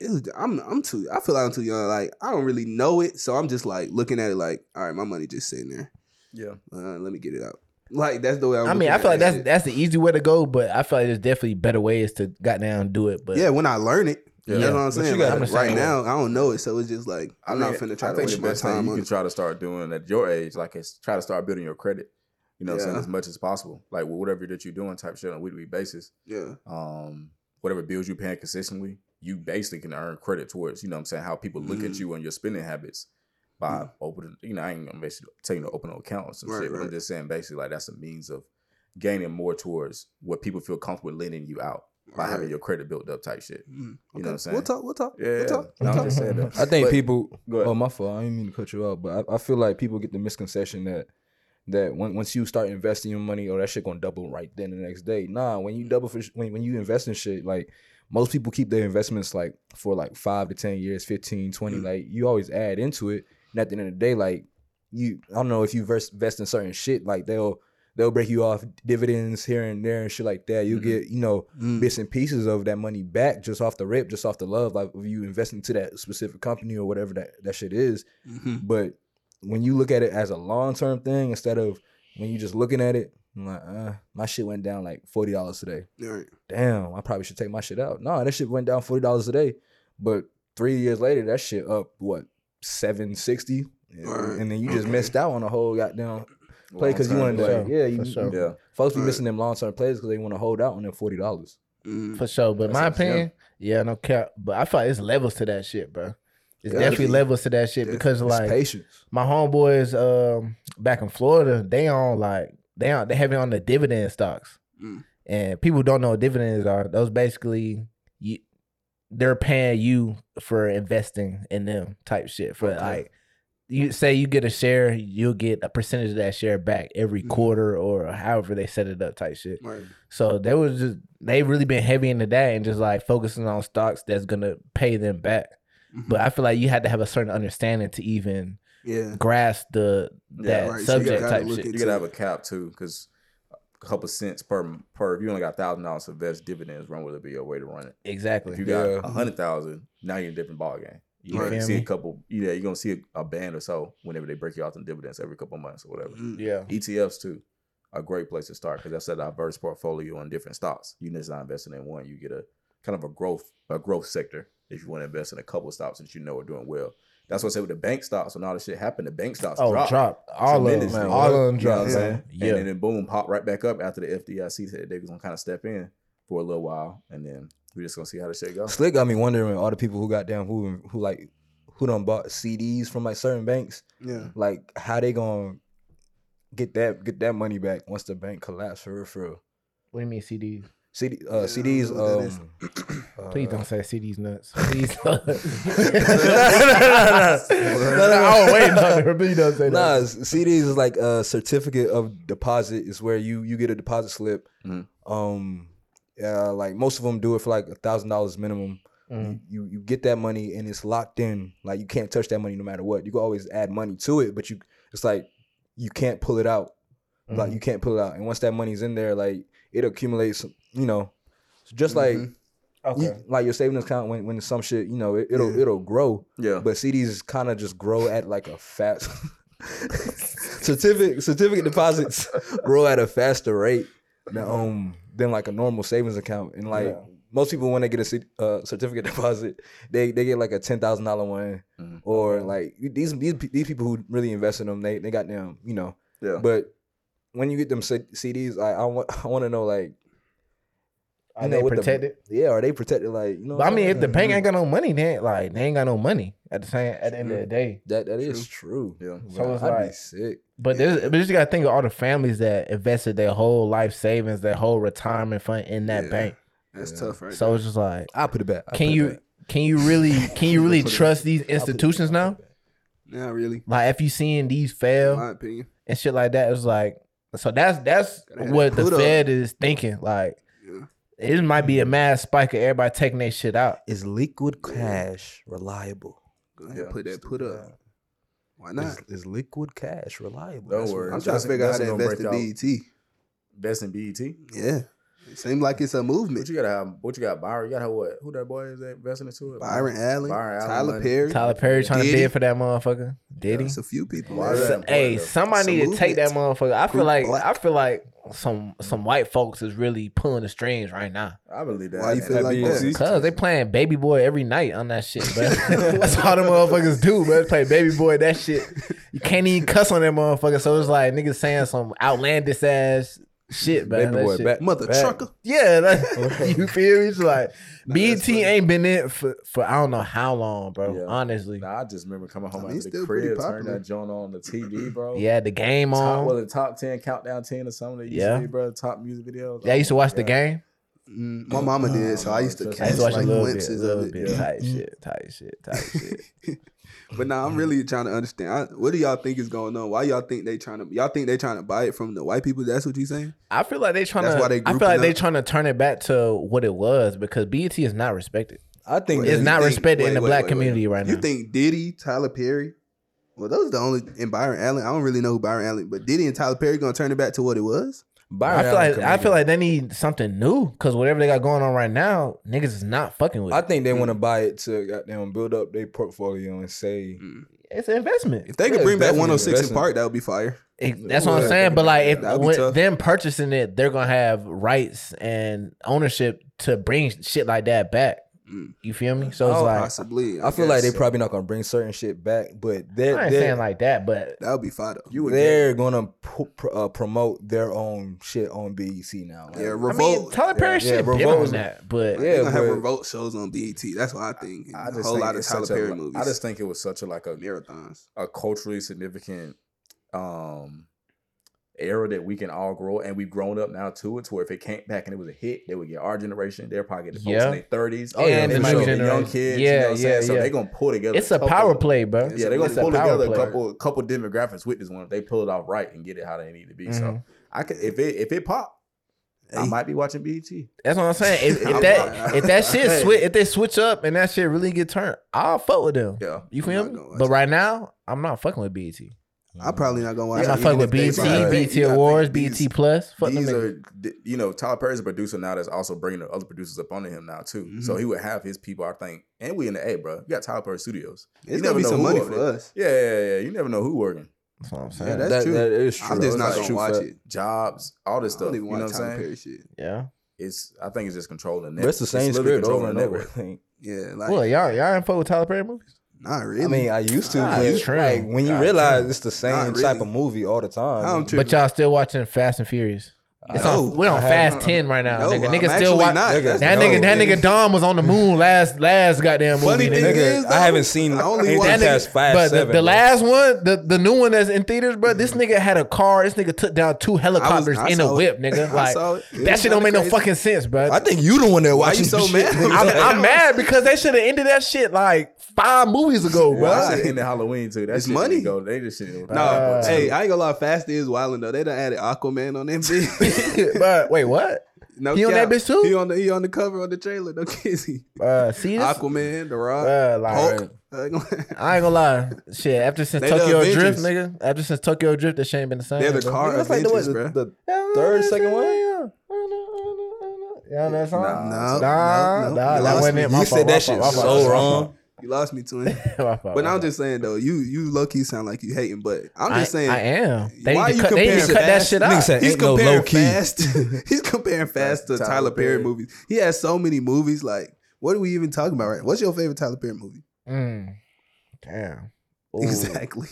it was. I'm I'm too. I feel like I'm too young. Like I don't really know it, so I'm just like looking at it like, all right, my money just sitting there. Yeah. Uh, let me get it out. Like that's the way I'm. I mean, I feel like that's shit. that's the easy way to go, but I feel like there's definitely better ways to got down and do it. But yeah. When I learn it, Yeah. that's what I'm saying. gotta- Like, right same now, I don't know it, so it's just like I'm I not mean, finna try I to think waste the my best thing time you on can it. try to start doing at your age, like, is try to start building your credit. You know what I'm saying? As much as possible. Like, whatever that you're doing type shit on a weekly basis, Yeah, um, whatever bills you're paying consistently, you basically can earn credit towards, you know what I'm saying, how people look at Mm. you and your spending habits by Mm. opening, you know, I ain't gonna basically tell you to open an account or some Right, shit, but I'm just saying basically like that's a means of gaining more towards what people feel comfortable lending you out by having your credit built up type shit. Mm. You know what I'm saying? We'll talk. We'll talk. Yeah, We'll talk. no, We'll I'm talk. just saying that. I think But- people. Go ahead. Oh my fault. I didn't mean to cut you off, but I, I feel like people get the misconception that that when, once you start investing your money, oh that shit gonna double right then the next day. Nah, when you double for sh- when when you invest in shit, like most people keep their investments like for like five to ten years, 15, 20. Like you always add into it. And at the end of the day, like you I don't know if you invest in certain shit, like they'll they'll break you off dividends here and there and shit like that. You mm-hmm. get, you know, mm. bits and pieces of that money back just off the rip, just off the love, like if you invest into that specific company or whatever that, that shit is. Mm-hmm. But when you look at it as a long term thing instead of when you just looking at it, I'm like, uh, my shit went down like forty dollars today. Right. Damn, I probably should take my shit out. No, that shit went down forty dollars a day. But three years later, that shit up what seven sixty, Right. and then you just missed out on a whole goddamn play because you Long-term wanted to, play. yeah, you, sure. Yeah. folks be missing them long term plays because they want to hold out on them forty dollars. Mm. For sure. But my That's what I'm opinion, yeah, no cap. But I feel like it's levels to that shit, bro. It's Yeah, definitely definitely. levels to that shit because It's like patience. my homeboys um back in Florida, they on like they on they heavy on the dividend stocks. Mm. And people don't know what dividends are. Those basically you they're paying you for investing in them type shit. For Okay. like you say you get a share, you'll get a percentage of that share back every Mhm. quarter or however they set it up type shit. Right. So they was just they really been heavy into that and just like focusing on stocks that's gonna pay them back. Mhm. But I feel like you had to have a certain understanding to even Yeah. grasp the Yeah, that right. So you subject gotta type look shit. at- You gotta have a cap too, because a couple cents per per. If you only got thousand dollars to invest, dividends run with it be a way to run it. Exactly. If you got Yeah. a hundred thousand, now you're in a different ball game. You You're gonna see me? a couple. Yeah, you're gonna see a, a band or so whenever they break you off in dividends every couple months or whatever. Mm. Yeah. ETFs too, a great place to start because that's a diverse portfolio on different stocks. You just not investing in one, you get a kind of a growth a growth sector if you want to invest in a couple of stocks that you know are doing well. That's what I said with the bank stocks when all this shit happened. The bank stocks Oh, dropped. drop. All of them, man. All of them You know what dropped, I'm saying? man. Yeah. And then boom, pop right back up after the FDIC said they was gonna kind of step in for a little while, and then we just gonna see how the shit goes. Slick got me wondering all the people who got down who who like who done bought CDs from like certain banks, Yeah. like how they gonna get that get that money back once the bank collapse for real for real. What do you mean CDs? CD, uh, don't CDs. know what that is. Um, uh, (clears throat) Please don't say CDs nuts. (laughs) Please. no, no, no, no. I was waiting on it. Please don't say Nah, that. s- CDs is like a certificate of deposit. Is where you you get a deposit slip. Mhm. Um, yeah, like most of them do it for like a thousand dollars minimum. Mhm. You, you you get that money and it's locked in. Like you can't touch that money no matter what. You can always add money to it, but you it's like you can't pull it out. Like you can't pull it out. And once that money's in there, like it accumulates. You know, just like Mhm. Okay. you, like your savings account when when some shit you know it, it'll Yeah. it'll grow. Yeah, But CDs kind of just grow at like a fast (laughs) certificate certificate deposits grow at a faster rate than um than like a normal savings account. And like Yeah. most people when they get a C- uh, certificate (laughs) deposit, they they get like a ten thousand dollar one, Mhm. or like these these these people who really invest in them, they they got them you know. yeah. But when you get them C- CDs, I I want (laughs) I want to know like. Are you know, they with the- protected? yeah, are they protected? Like you know, But I mean, if the bank ain't got no money, then like they ain't got no money at the same at the end of the day. that that is true. yeah. So it's I'd be like- sick. But there's, but you just gotta think of all the families that invested their whole life savings, their whole retirement fund in that Yeah. bank. That's Yeah. tough, right? So it's just like, I put it back. I can you back. can you really (laughs) can you really trust these I'll put it- institutions now? put. Not really. Like if you seeing these In fail my opinion. and shit like that, it's like so that's that's Gotta have what the put up. Fed is thinking. Like Yeah. It might be a mass spike of everybody taking their shit out. Is liquid cash reliable? Go ahead Yeah. and put that put up. Why not? Is, is liquid cash reliable? Don't That's what worry. I'm I'm trying to figure out how that's to gonna invest in break BET. Best in BET. Yeah. It seems like it's a movement. What you gotta have? What you got? Byron. You gotta have what? Who that boy is that investing into it? Byron Allen, Byron Allen Tyler money. Perry. Tyler Perry trying to Diddy. bid for that motherfucker. Did he? It's a few people. Why is that So- important, hey, though? somebody need to take that motherfucker. I feel Group like black. I feel like some some white folks is really pulling the strings right now. I believe that. Why you feel like BET that? Cause they playing Baby Boy every night on that shit, bro. (laughs) (laughs) That's all the motherfuckers do, bro. Play Baby Boy. That shit, you can't even cuss on that motherfucker. So it's like niggas saying some outlandish ass shit, bro. Baby boy, shit- back, Mother back. trucker. Yeah, like, (laughs) (laughs) you feel me? It's like BET funny. ain't been in for for I don't know how long, bro. Yeah. Honestly, Nah, I just remember coming home I mean, after it's the still pretty crib, turn popular. that joint on the TV, (clears throat) bro. yeah, the game Top, on. well, the top ten countdown ten or something. That used Yeah. to be, bro. Top music videos. Yeah, I used to Oh my watch the game. Mm, my mama did, so I used to I I catch used to watch like a bit, glimpses of it. bit, tight shit, tight shit, tight shit. (laughs) But now I'm mm-hmm. really trying to understand. I, what do y'all think is going on? Why y'all think they trying to? Y'all think they trying to buy it from the white people? That's what you saying? I feel like they trying That's to. why they I feel like grouping they trying to turn it back to what it was because BET is not respected. I think It's not think- respected in the wait, black wait, wait. community right now. You think Diddy, Tyler Perry? Well, those are the only and Byron Allen. I don't really know who Byron Allen, but Diddy and Tyler Perry gonna turn it back to what it was. Byron I feel like I feel like they need something new because whatever they got going on right now, niggas is not fucking with. I it. think they want to mm. buy it to goddamn build up their portfolio and say mm. It's an investment. If they Yeah, could bring back 106 in investment. Park, that would be fire. It- that's what I'm saying. But like, if That'd when, them purchasing it, they're gonna have rights and ownership to bring shit like that back. Mm. You feel me? So it's Oh, like Possibly. I feel like they guess. probably not gonna bring certain shit back, but they're I ain't they're, saying like that, but that would be fire though. You they're gonna pu- pr- uh, promote their own shit on BET now. Like, yeah, I revolt. mean, Tyler Perry yeah, shit been Revolt on that, but yeah, yeah, they're gonna have but- revolt shows on BET. That's what I think. I a just whole think lot of Tyler Perry a, movies. I just think it was such a like a marathons. a culturally significant um era that we can all grow and we've grown up now to it to where if it came back and it was a hit they would get our generation they'll probably get the folks Yeah. in their 30s Oh, yeah, And they might get the young kids Yeah, you know what I'm saying? yeah, so yeah. they're gonna pull together it's a power play, bro. yeah they're gonna It's pull together a couple couple demographics with this one if they pull it off right and get it how they need to be so Mhm. I could if it if it pop I might be watching BET That's what I'm saying. If, if (laughs) that if that shit Hey. switch if they switch up and that shit really get turned, I'll fuck with them. yeah You feel me? But right now, I'm not fucking with BET. I'm probably not gonna watch. I'm it, not even fucking if with BT, BT buy You gotta it. think- BET you gotta Awards, think BET these- Plus. Fuck These are, you know, Tyler Perry's a producer now that's also bringing the other producers up under him now too. Mm-hmm. So he would have his people, I think, and we in the A, bro. You got Tyler Perry Studios. It's You gonna never be know some money for us. Yeah, yeah, yeah. You never know who working. That's what I'm Yeah, saying. that's That- true. that is true. I'm just It's not gonna true watch it. Jobs, all this stuff. You know what I'm saying? Perry shit. Yeah. It's I think it's just controlling the But network. it's the same literally script over controlling and the over. network. (laughs) Yeah, like Well, y'all y'all ain't fuck with Tyler Perry movies? Not really. I mean, I used to, Nah, but it's true. like when you Nah, realize it's the same Not type really. of movie all the time. I'm like, tripping. But y'all still watching Fast and Furious? It's No, on, we're on I Fast. Ten right now. No, nigga, I'm nigga still actually watch. not. Nigga, That no, nigga, that nigga. nigga Dom was on the moon (laughs) last last goddamn movie. Funny nigga. thing Nigga, is, I haven't seen I only anything watched- past five, but seven. the, the last one, the, the new one that's in theaters, bro. This nigga had a car. This nigga took down two helicopters I in a saw it. whip, nigga. (laughs) Like saw it. It that shit don't make no fucking sense, bro. I think you the one that Why watching you so mad? I'm, I'm (laughs) mad because they should have ended that shit like five movies ago, bro. Well, I said in the Halloween too. That's money. didn't Go. They just shit. No, Uh, hey, I ain't gonna lie. Fast is wilding though. They done added Aquaman on them bitch. (laughs) but wait, what? no He on that bitch too? He on the he on the cover of the trailer. No kissy. Uh, see this? Aquaman, The Rock, Uh, like, Hulk. I ain't gonna lie. Shit, after since They Tokyo Drift, nigga. After since Tokyo Drift, that shit ain't been the same. They're the bro. car That's like the, what, bro. the, the third, second one. You know that song? No, Nah, no, nah, no. that You lost wasn't it. My You fault, said that fault, shit so wrong. You lost me, to fault, my fault, But I'm just saying though, you you low key sound like you hating, but I'm I, just saying. I am. They Why you cut, they need cut that shit out. said He's ain't no comparing low key. fast. (laughs) he's comparing fast to Tyler Tyler Perry Perry. movies. He has so many movies. Like, what are we even talking about? Right? What's your favorite Tyler Perry movie? Mm. Damn. (laughs) Ooh. Exactly.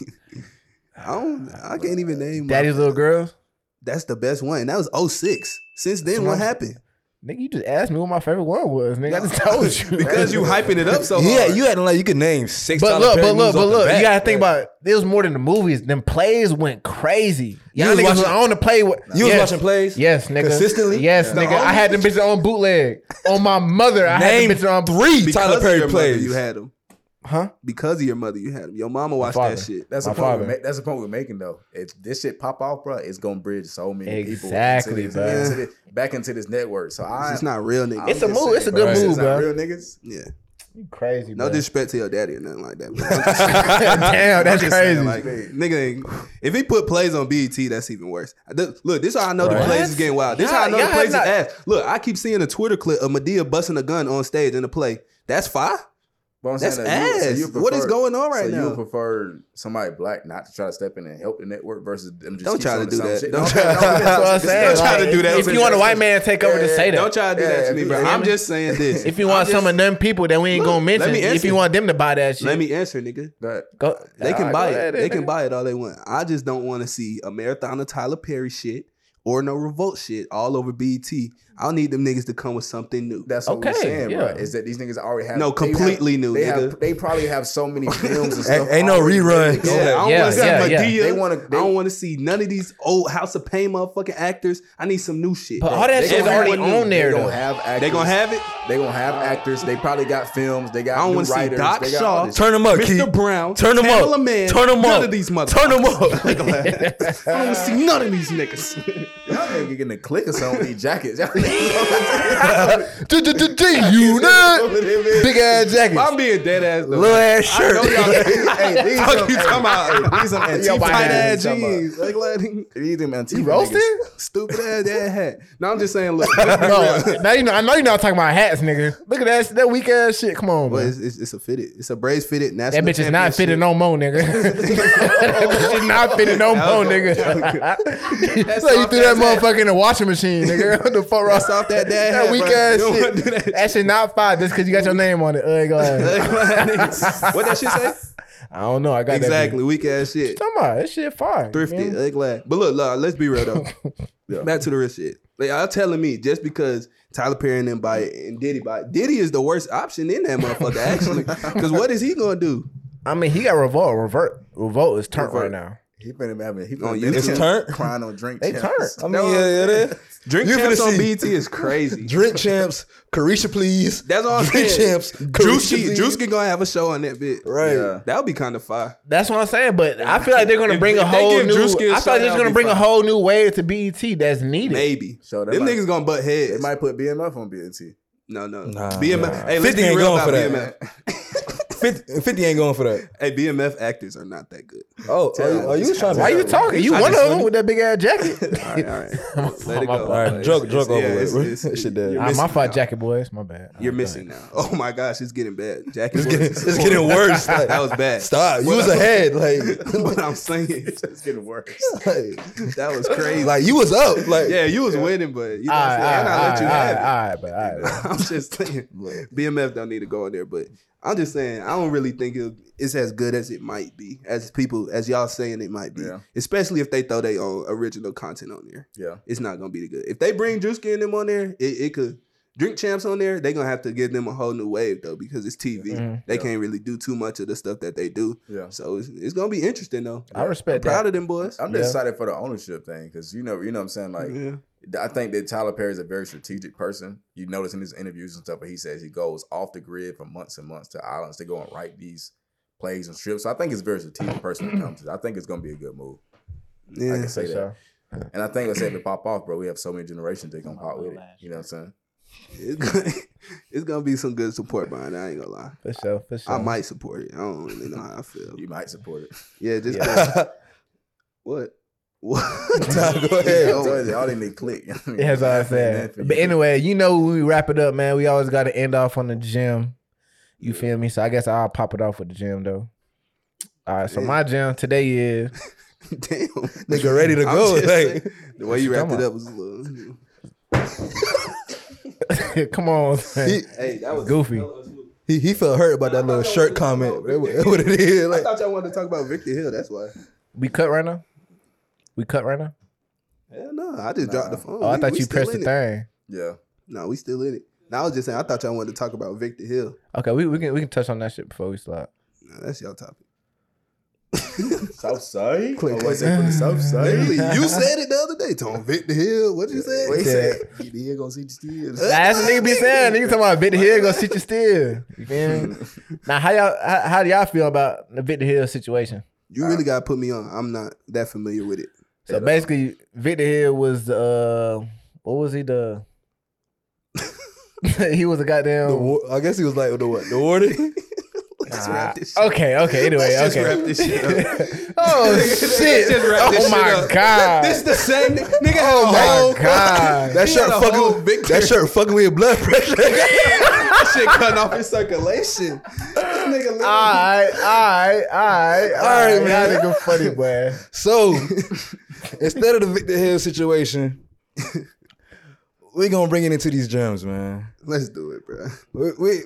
I don't. I can't even name. my- Daddy's little girls. That's the best one. And that was 06. Since then, what happened? Nigga, you just asked me what my favorite one was, nigga. I just told you. (laughs) because you hyping it up so hard. Yeah, you acting like you could name six. But look, but look, but look, bat. you gotta think about it. There was more than the movies. Them plays went crazy. You Y'all was niggas was watching- on the play with You was watching plays? Yes, nigga. Consistently? Yes, The nigga. I had them bitches on bootleg. on my mother, I Name had them bitches on three Tyler of Perry plays. you had them. Huh? Because of your mother, you had them. Your mama watched father. that shit. That's My the point. father. We're ma- that's the point we're making though. If this shit pop off, bro, it's gonna bridge so many Exactly, people into bro. this, into this, back into this network. So I, It's not real niggas. It's a just move. It's a good bro, move, it's not bro. Real niggas. yeah. You crazy, No bro. disrespect to your daddy or nothing like that. but (laughs) (laughs) Damn, that's just saying, crazy. like, nigga, if he put plays on BET, that's even worse. Th- Look, this is how I know Right. the plays is getting wild. This is how I know the plays is ass. Look, I keep seeing a Twitter clip of Madea busting a gun on stage in the play. That's fire. But I'm That's that ass. you, so you What is going on right so now? You would prefer somebody black not to try to step in and help the network versus them just Don't (laughs) try to do that. shit? Don't No, try- no, no, That's what I'm it's- saying. Don't try to do that. If you want a white man to take over, Yeah, just say that. Don't try to do that Yeah, to me, bro. I'm just saying this. If you want I'm some of them people that we ain't Look, gonna mention, me if you want them to buy that shit, Let me answer, nigga. Go. They can buy it. They can buy it all they want. I just don't want to see a marathon of Tyler Perry shit or no revolt shit all over BET. I need them niggas to come with something new. That's what Okay, we're saying, yeah. bro. Is that these niggas already have No, they have- completely new, They nigga. have, they probably have so many (laughs) films and Ain't- stuff. ain't no reruns. to go. Yeah, I don't Yeah, want to see yeah, yeah. They wanna- I don't want to see none of these old House of Payne motherfucking actors. I need some new shit. But all that They shit's already on new- there They though. gonna have actors. they gonna have it. They gonna have actors. They probably got films. They got. I don't want to see. Doc Shaw. Turn them up, Mr. Keith. Brown. Turn them up. Man, Turn them up. none of these motherfuckers. Turn them up. (laughs) (laughs) I don't want to see none of these niggas. Y'all niggas getting a click or something with these jackets. G-Unit. Big ass jacket. I'm being dead ass. though. Little ass I know shirt. y'all- hey, these (laughs) Fuck some- you talking about? hey, (laughs) these some Antifa Tight ass jeans. Like, like, These them Antifa You roasting? stupid ass dad hat. No, I'm just saying. Look, (laughs) no, now you know. I know you're not talking about hats, nigga. Look at that that weak ass shit. Come on, but man. it's, it's, it's a fitted. It's a braids fitted. That bitch is not fitted no more, nigga. that bitch is not fitted no more, nigga. so you threw that motherfucker in the washing machine, nigga. What the fuck wrong? That's off that (laughs) dad That weak ass You don't wanna shit. do That. that shit not fire just because you got your name on it. Ugly ass. (laughs) what (laughs) that shit say? I don't know. I got exactly. That Weak ass shit. bitch. Talking about that shit fire. Thrifty, man. Glad. But look, look, let's be real though. Back to the real shit. Like y'all telling me just because Tyler Perry and them buy it and Diddy buy it, Diddy is the worst option in that motherfucker actually. Because what is he gonna do? I mean, he got revolt. Revert. Revolt is turned Revolt. right now. He been having. He On been YouTube? It's turned? crying on drink. They champs. turned. I mean, yeah, yeah, that. Drink You champs on. BT is crazy. (laughs) Drink champs, Carisha, please. That's all I'm Drink saying. champs, Carisha, Juice can go have a show on that bit. Right. Yeah. That would be kind of fire. That's what I'm saying. But I feel like they're gonna bring a if they whole new. Drewski a I feel like they're gonna bring be a whole new wave to BET that's needed. Maybe. So they Them might- niggas gonna butt heads. They might put BMF on BNT. no, no. Nah, BMF. nah. Hey, let's 50 be real going about for that. BMF. (laughs) 50, 50 ain't going for that. Hey, BMF actors are not that good. Oh, oh, you- oh, you trying to. Why are you talking? You I one just of them wanna- with that big ass jacket. (laughs) All right, all right. (laughs) Let it go. All All right, It's- drug, drug over yeah, with. it's- bro. it's- That shit dead. Ah, my missing fault, jacket boys. My bad. You're missing now. (laughs) Oh my gosh, it's getting bad. Jackie, It's getting, it's getting worse. Like, that was bad. Stop. You was I- ahead. Like, what I'm saying, It's getting worse. like, that was crazy. like you was up. Like, yeah, you was winning, but you know, what I'm saying? all and I let you have it. all right, but all right. I'm just saying, BMF don't need to go in there, but I'm just saying, I don't really think it's as good as it might be, as people, as y'all saying it might be, Yeah. especially if they throw their own original content on there. Yeah. It's not gonna be the good. If they bring Drewski and them on there, it, it could. Drink champs on there, they're gonna have to give them a whole new wave though because it's TV. Mhm. They Yeah. can't really do too much of the stuff that they do. Yeah. So it's, it's gonna be interesting though. I respect I'm proud that. of them boys. I'm Yeah. just excited for the ownership thing because you know, you know what I'm saying. Like, yeah. I think that Tyler Perry is a very strategic person. You notice in his interviews and stuff, but he says he goes off the grid for months and months to islands to go and write these plays and strips. So I think he's a very strategic person to comes to. I think it's gonna be a good move. Yeah, I can say For that. sure. And I think let's say if it pop off, bro, we have so many generations that gonna pop with it. You know what I'm saying? It's gonna, (laughs) it's gonna be some good support behind it. I ain't gonna lie. For sure. For sure. I might support it. I don't really know how I feel. You might support it. Yeah, just Yeah. (laughs) what? What? (laughs) Nah, go ahead. (laughs) You, all they need click. That's all I said. But anyway, you know, when we wrap it up, man, we always got to end off on the gym. You feel me? So I guess I'll pop it off with the gym, though. All right, so my gym today is (laughs) Damn, Nigga ready to go. Like, saying, the way you wrapped it up was a little. come on, he, Hey, that was Goofy. he, he felt hurt about that little shirt comment. That's what that's what it is. I thought y'all wanted to talk about Victor Hill. That's why. we cut right now. We cut right now. Hell no, I just dropped the phone. Oh, I thought you pressed the in it. thing. Yeah. No, we still in it. No, I was just saying. I thought y'all wanted to talk about Victor Hill. Okay, we, we can we can touch on that shit before we start. No, that's your topic. (laughs) South side? Click, oh, click. what's it for the South (laughs) side? Literally, you said it the other day. Tom Victor Hill. What you say? What he Yeah. said? He did go see the steals. That's what nigga be saying. Nigga talking about Victor Hill gonna sit you still. You feel me? (laughs) now, how y'all how, how do y'all feel about the Victor Hill situation? You really gotta put me on. I'm not that familiar with it. So basically, Victor Hill was uh, what was he the? (laughs) (laughs) he was a goddamn. the, wa- I guess he was like the what? The warden. (laughs) Let's wrap this shit. okay, okay. Anyway, Let's just okay. wrap this shit up. oh shit! just wrap this oh shit my up. god! This the same nigga. nigga had oh a my god! That He shirt had a whole fucking. Victor. That shirt fucking with your blood pressure. that shit cutting off his circulation. This nigga literally- Alright, alright, alright, alright, man. That nigga funny, boy. So instead of the Victor Hill situation, we gonna bring it into these gems, man. Let's do it, bro. We we,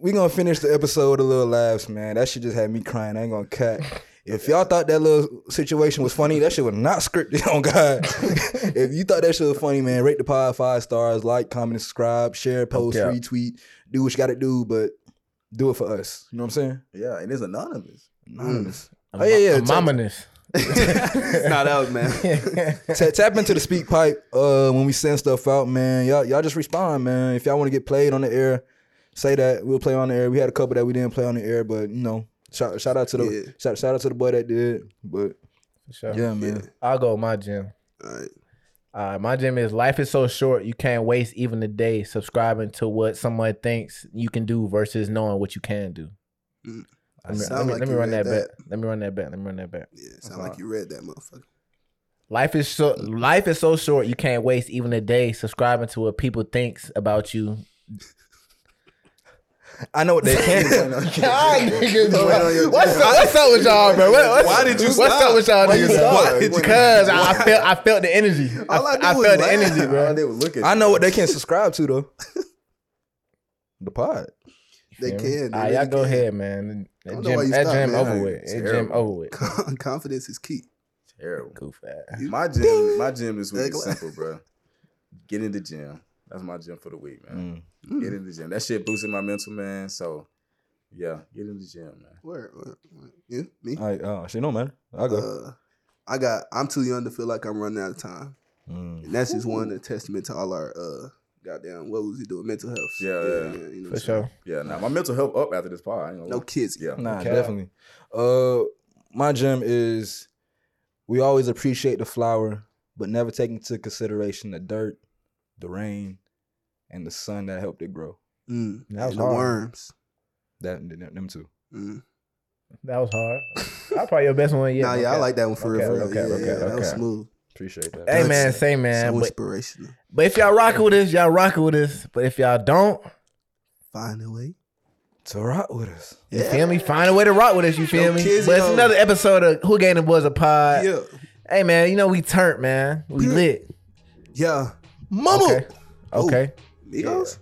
we gonna finish the episode with a little laughs, man. That shit just had me crying. I ain't gonna cut. If y'all thought that little situation was funny, that shit was not scripted (laughs) on oh God. if you thought that shit was funny, man, rate the pod five stars, like, comment, subscribe, share, post, Okay. retweet, do what you gotta do, but do it for us. You know what I'm saying? Yeah, and it's anonymous. Anonymous. Mm. Oh yeah, yeah. Tap, Mominous. Nah, that was man. (laughs) ta- tap into the SpeakPipe uh, when we send stuff out, man. Y'all, y'all just respond, man. If y'all want to get played on the air, say that we'll play on the air. We had a couple that we didn't play on the air, but you know, shout, shout out to the Yeah. shout, shout out to the boy that did. But Sure. yeah, man. I'll go with my gym. All right. Uh, my gym is life is so short you can't waste even a day subscribing to what someone thinks you can do versus knowing what you can do. Mm. Let me, Sound let me, like let me run that, that. back. Let me run that back. Let me run that back. Yeah, sound like you read that motherfucker. Life is so life is so short you can't waste even a day subscribing to what people thinks about you. I know what they can do. (laughs) what's, up, what's up with y'all, bro? What, what's, Why did you What's stop? up with y'all niggas? stop? bro? Why did you- Because I felt I felt the energy. I, All I I was felt the laugh. energy, All bro. they would look at I know what they can subscribe to though. (laughs) the pod. They can. All right, y'all go ahead, man. I That don't know why gym, that stopped, gym over with. That gym over with. (laughs) Confidence is key. Terrible. Goof ass. My gym, my gym this week is laugh. simple, bro. Get in the gym. That's my gym for the week, man. Mm. Get in the gym. That shit boosted my mental, man. So, yeah, get in the gym, man. Where? where, where? You? Me? All right, oh shit, no man. I'll go. Uh, I got. I'm too young to feel like I'm running out of time, Mm. and that's just one a testament to all our uh, goddamn. What was he doing? Mental health. Yeah, yeah. you know what For sure. Yeah, now my mental health up after this pod. I ain't No lie. kids. Yeah, Nah, Okay. definitely. Uh, my gym is we always appreciate the flower, but never take into consideration the dirt, the rain, and the sun that helped it grow. Mm. That was and the worms. That them them two. Mm. That was hard. (laughs) That's probably your best one yet. nah, yeah, I like that one for Okay, real. For real. okay, yeah, okay, yeah, that was smooth. Appreciate that. Hey man, say man. But, inspirational. but if y'all rocking with us, y'all rocking with us. But if y'all don't, Find a way. To rock with us. you feel me? Find a way to rock with us. You feel Yo, me? kids, but it's yo. another episode of Who Gave Them Boys a Pod. Yeah, Hey man, you know we turned man. We lit. yeah. Mama. Okay. Okay. Migos.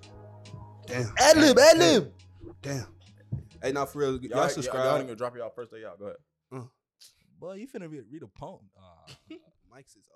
Damn. Ad lib, ad lib. Damn. Hey, now for real, y'all, Y'all, y'all, subscribe. y'all ain't gonna drop y'all first day out. Go ahead. Boy, you finna read, read a poem. Uh, (laughs) Mike's is off. Twin.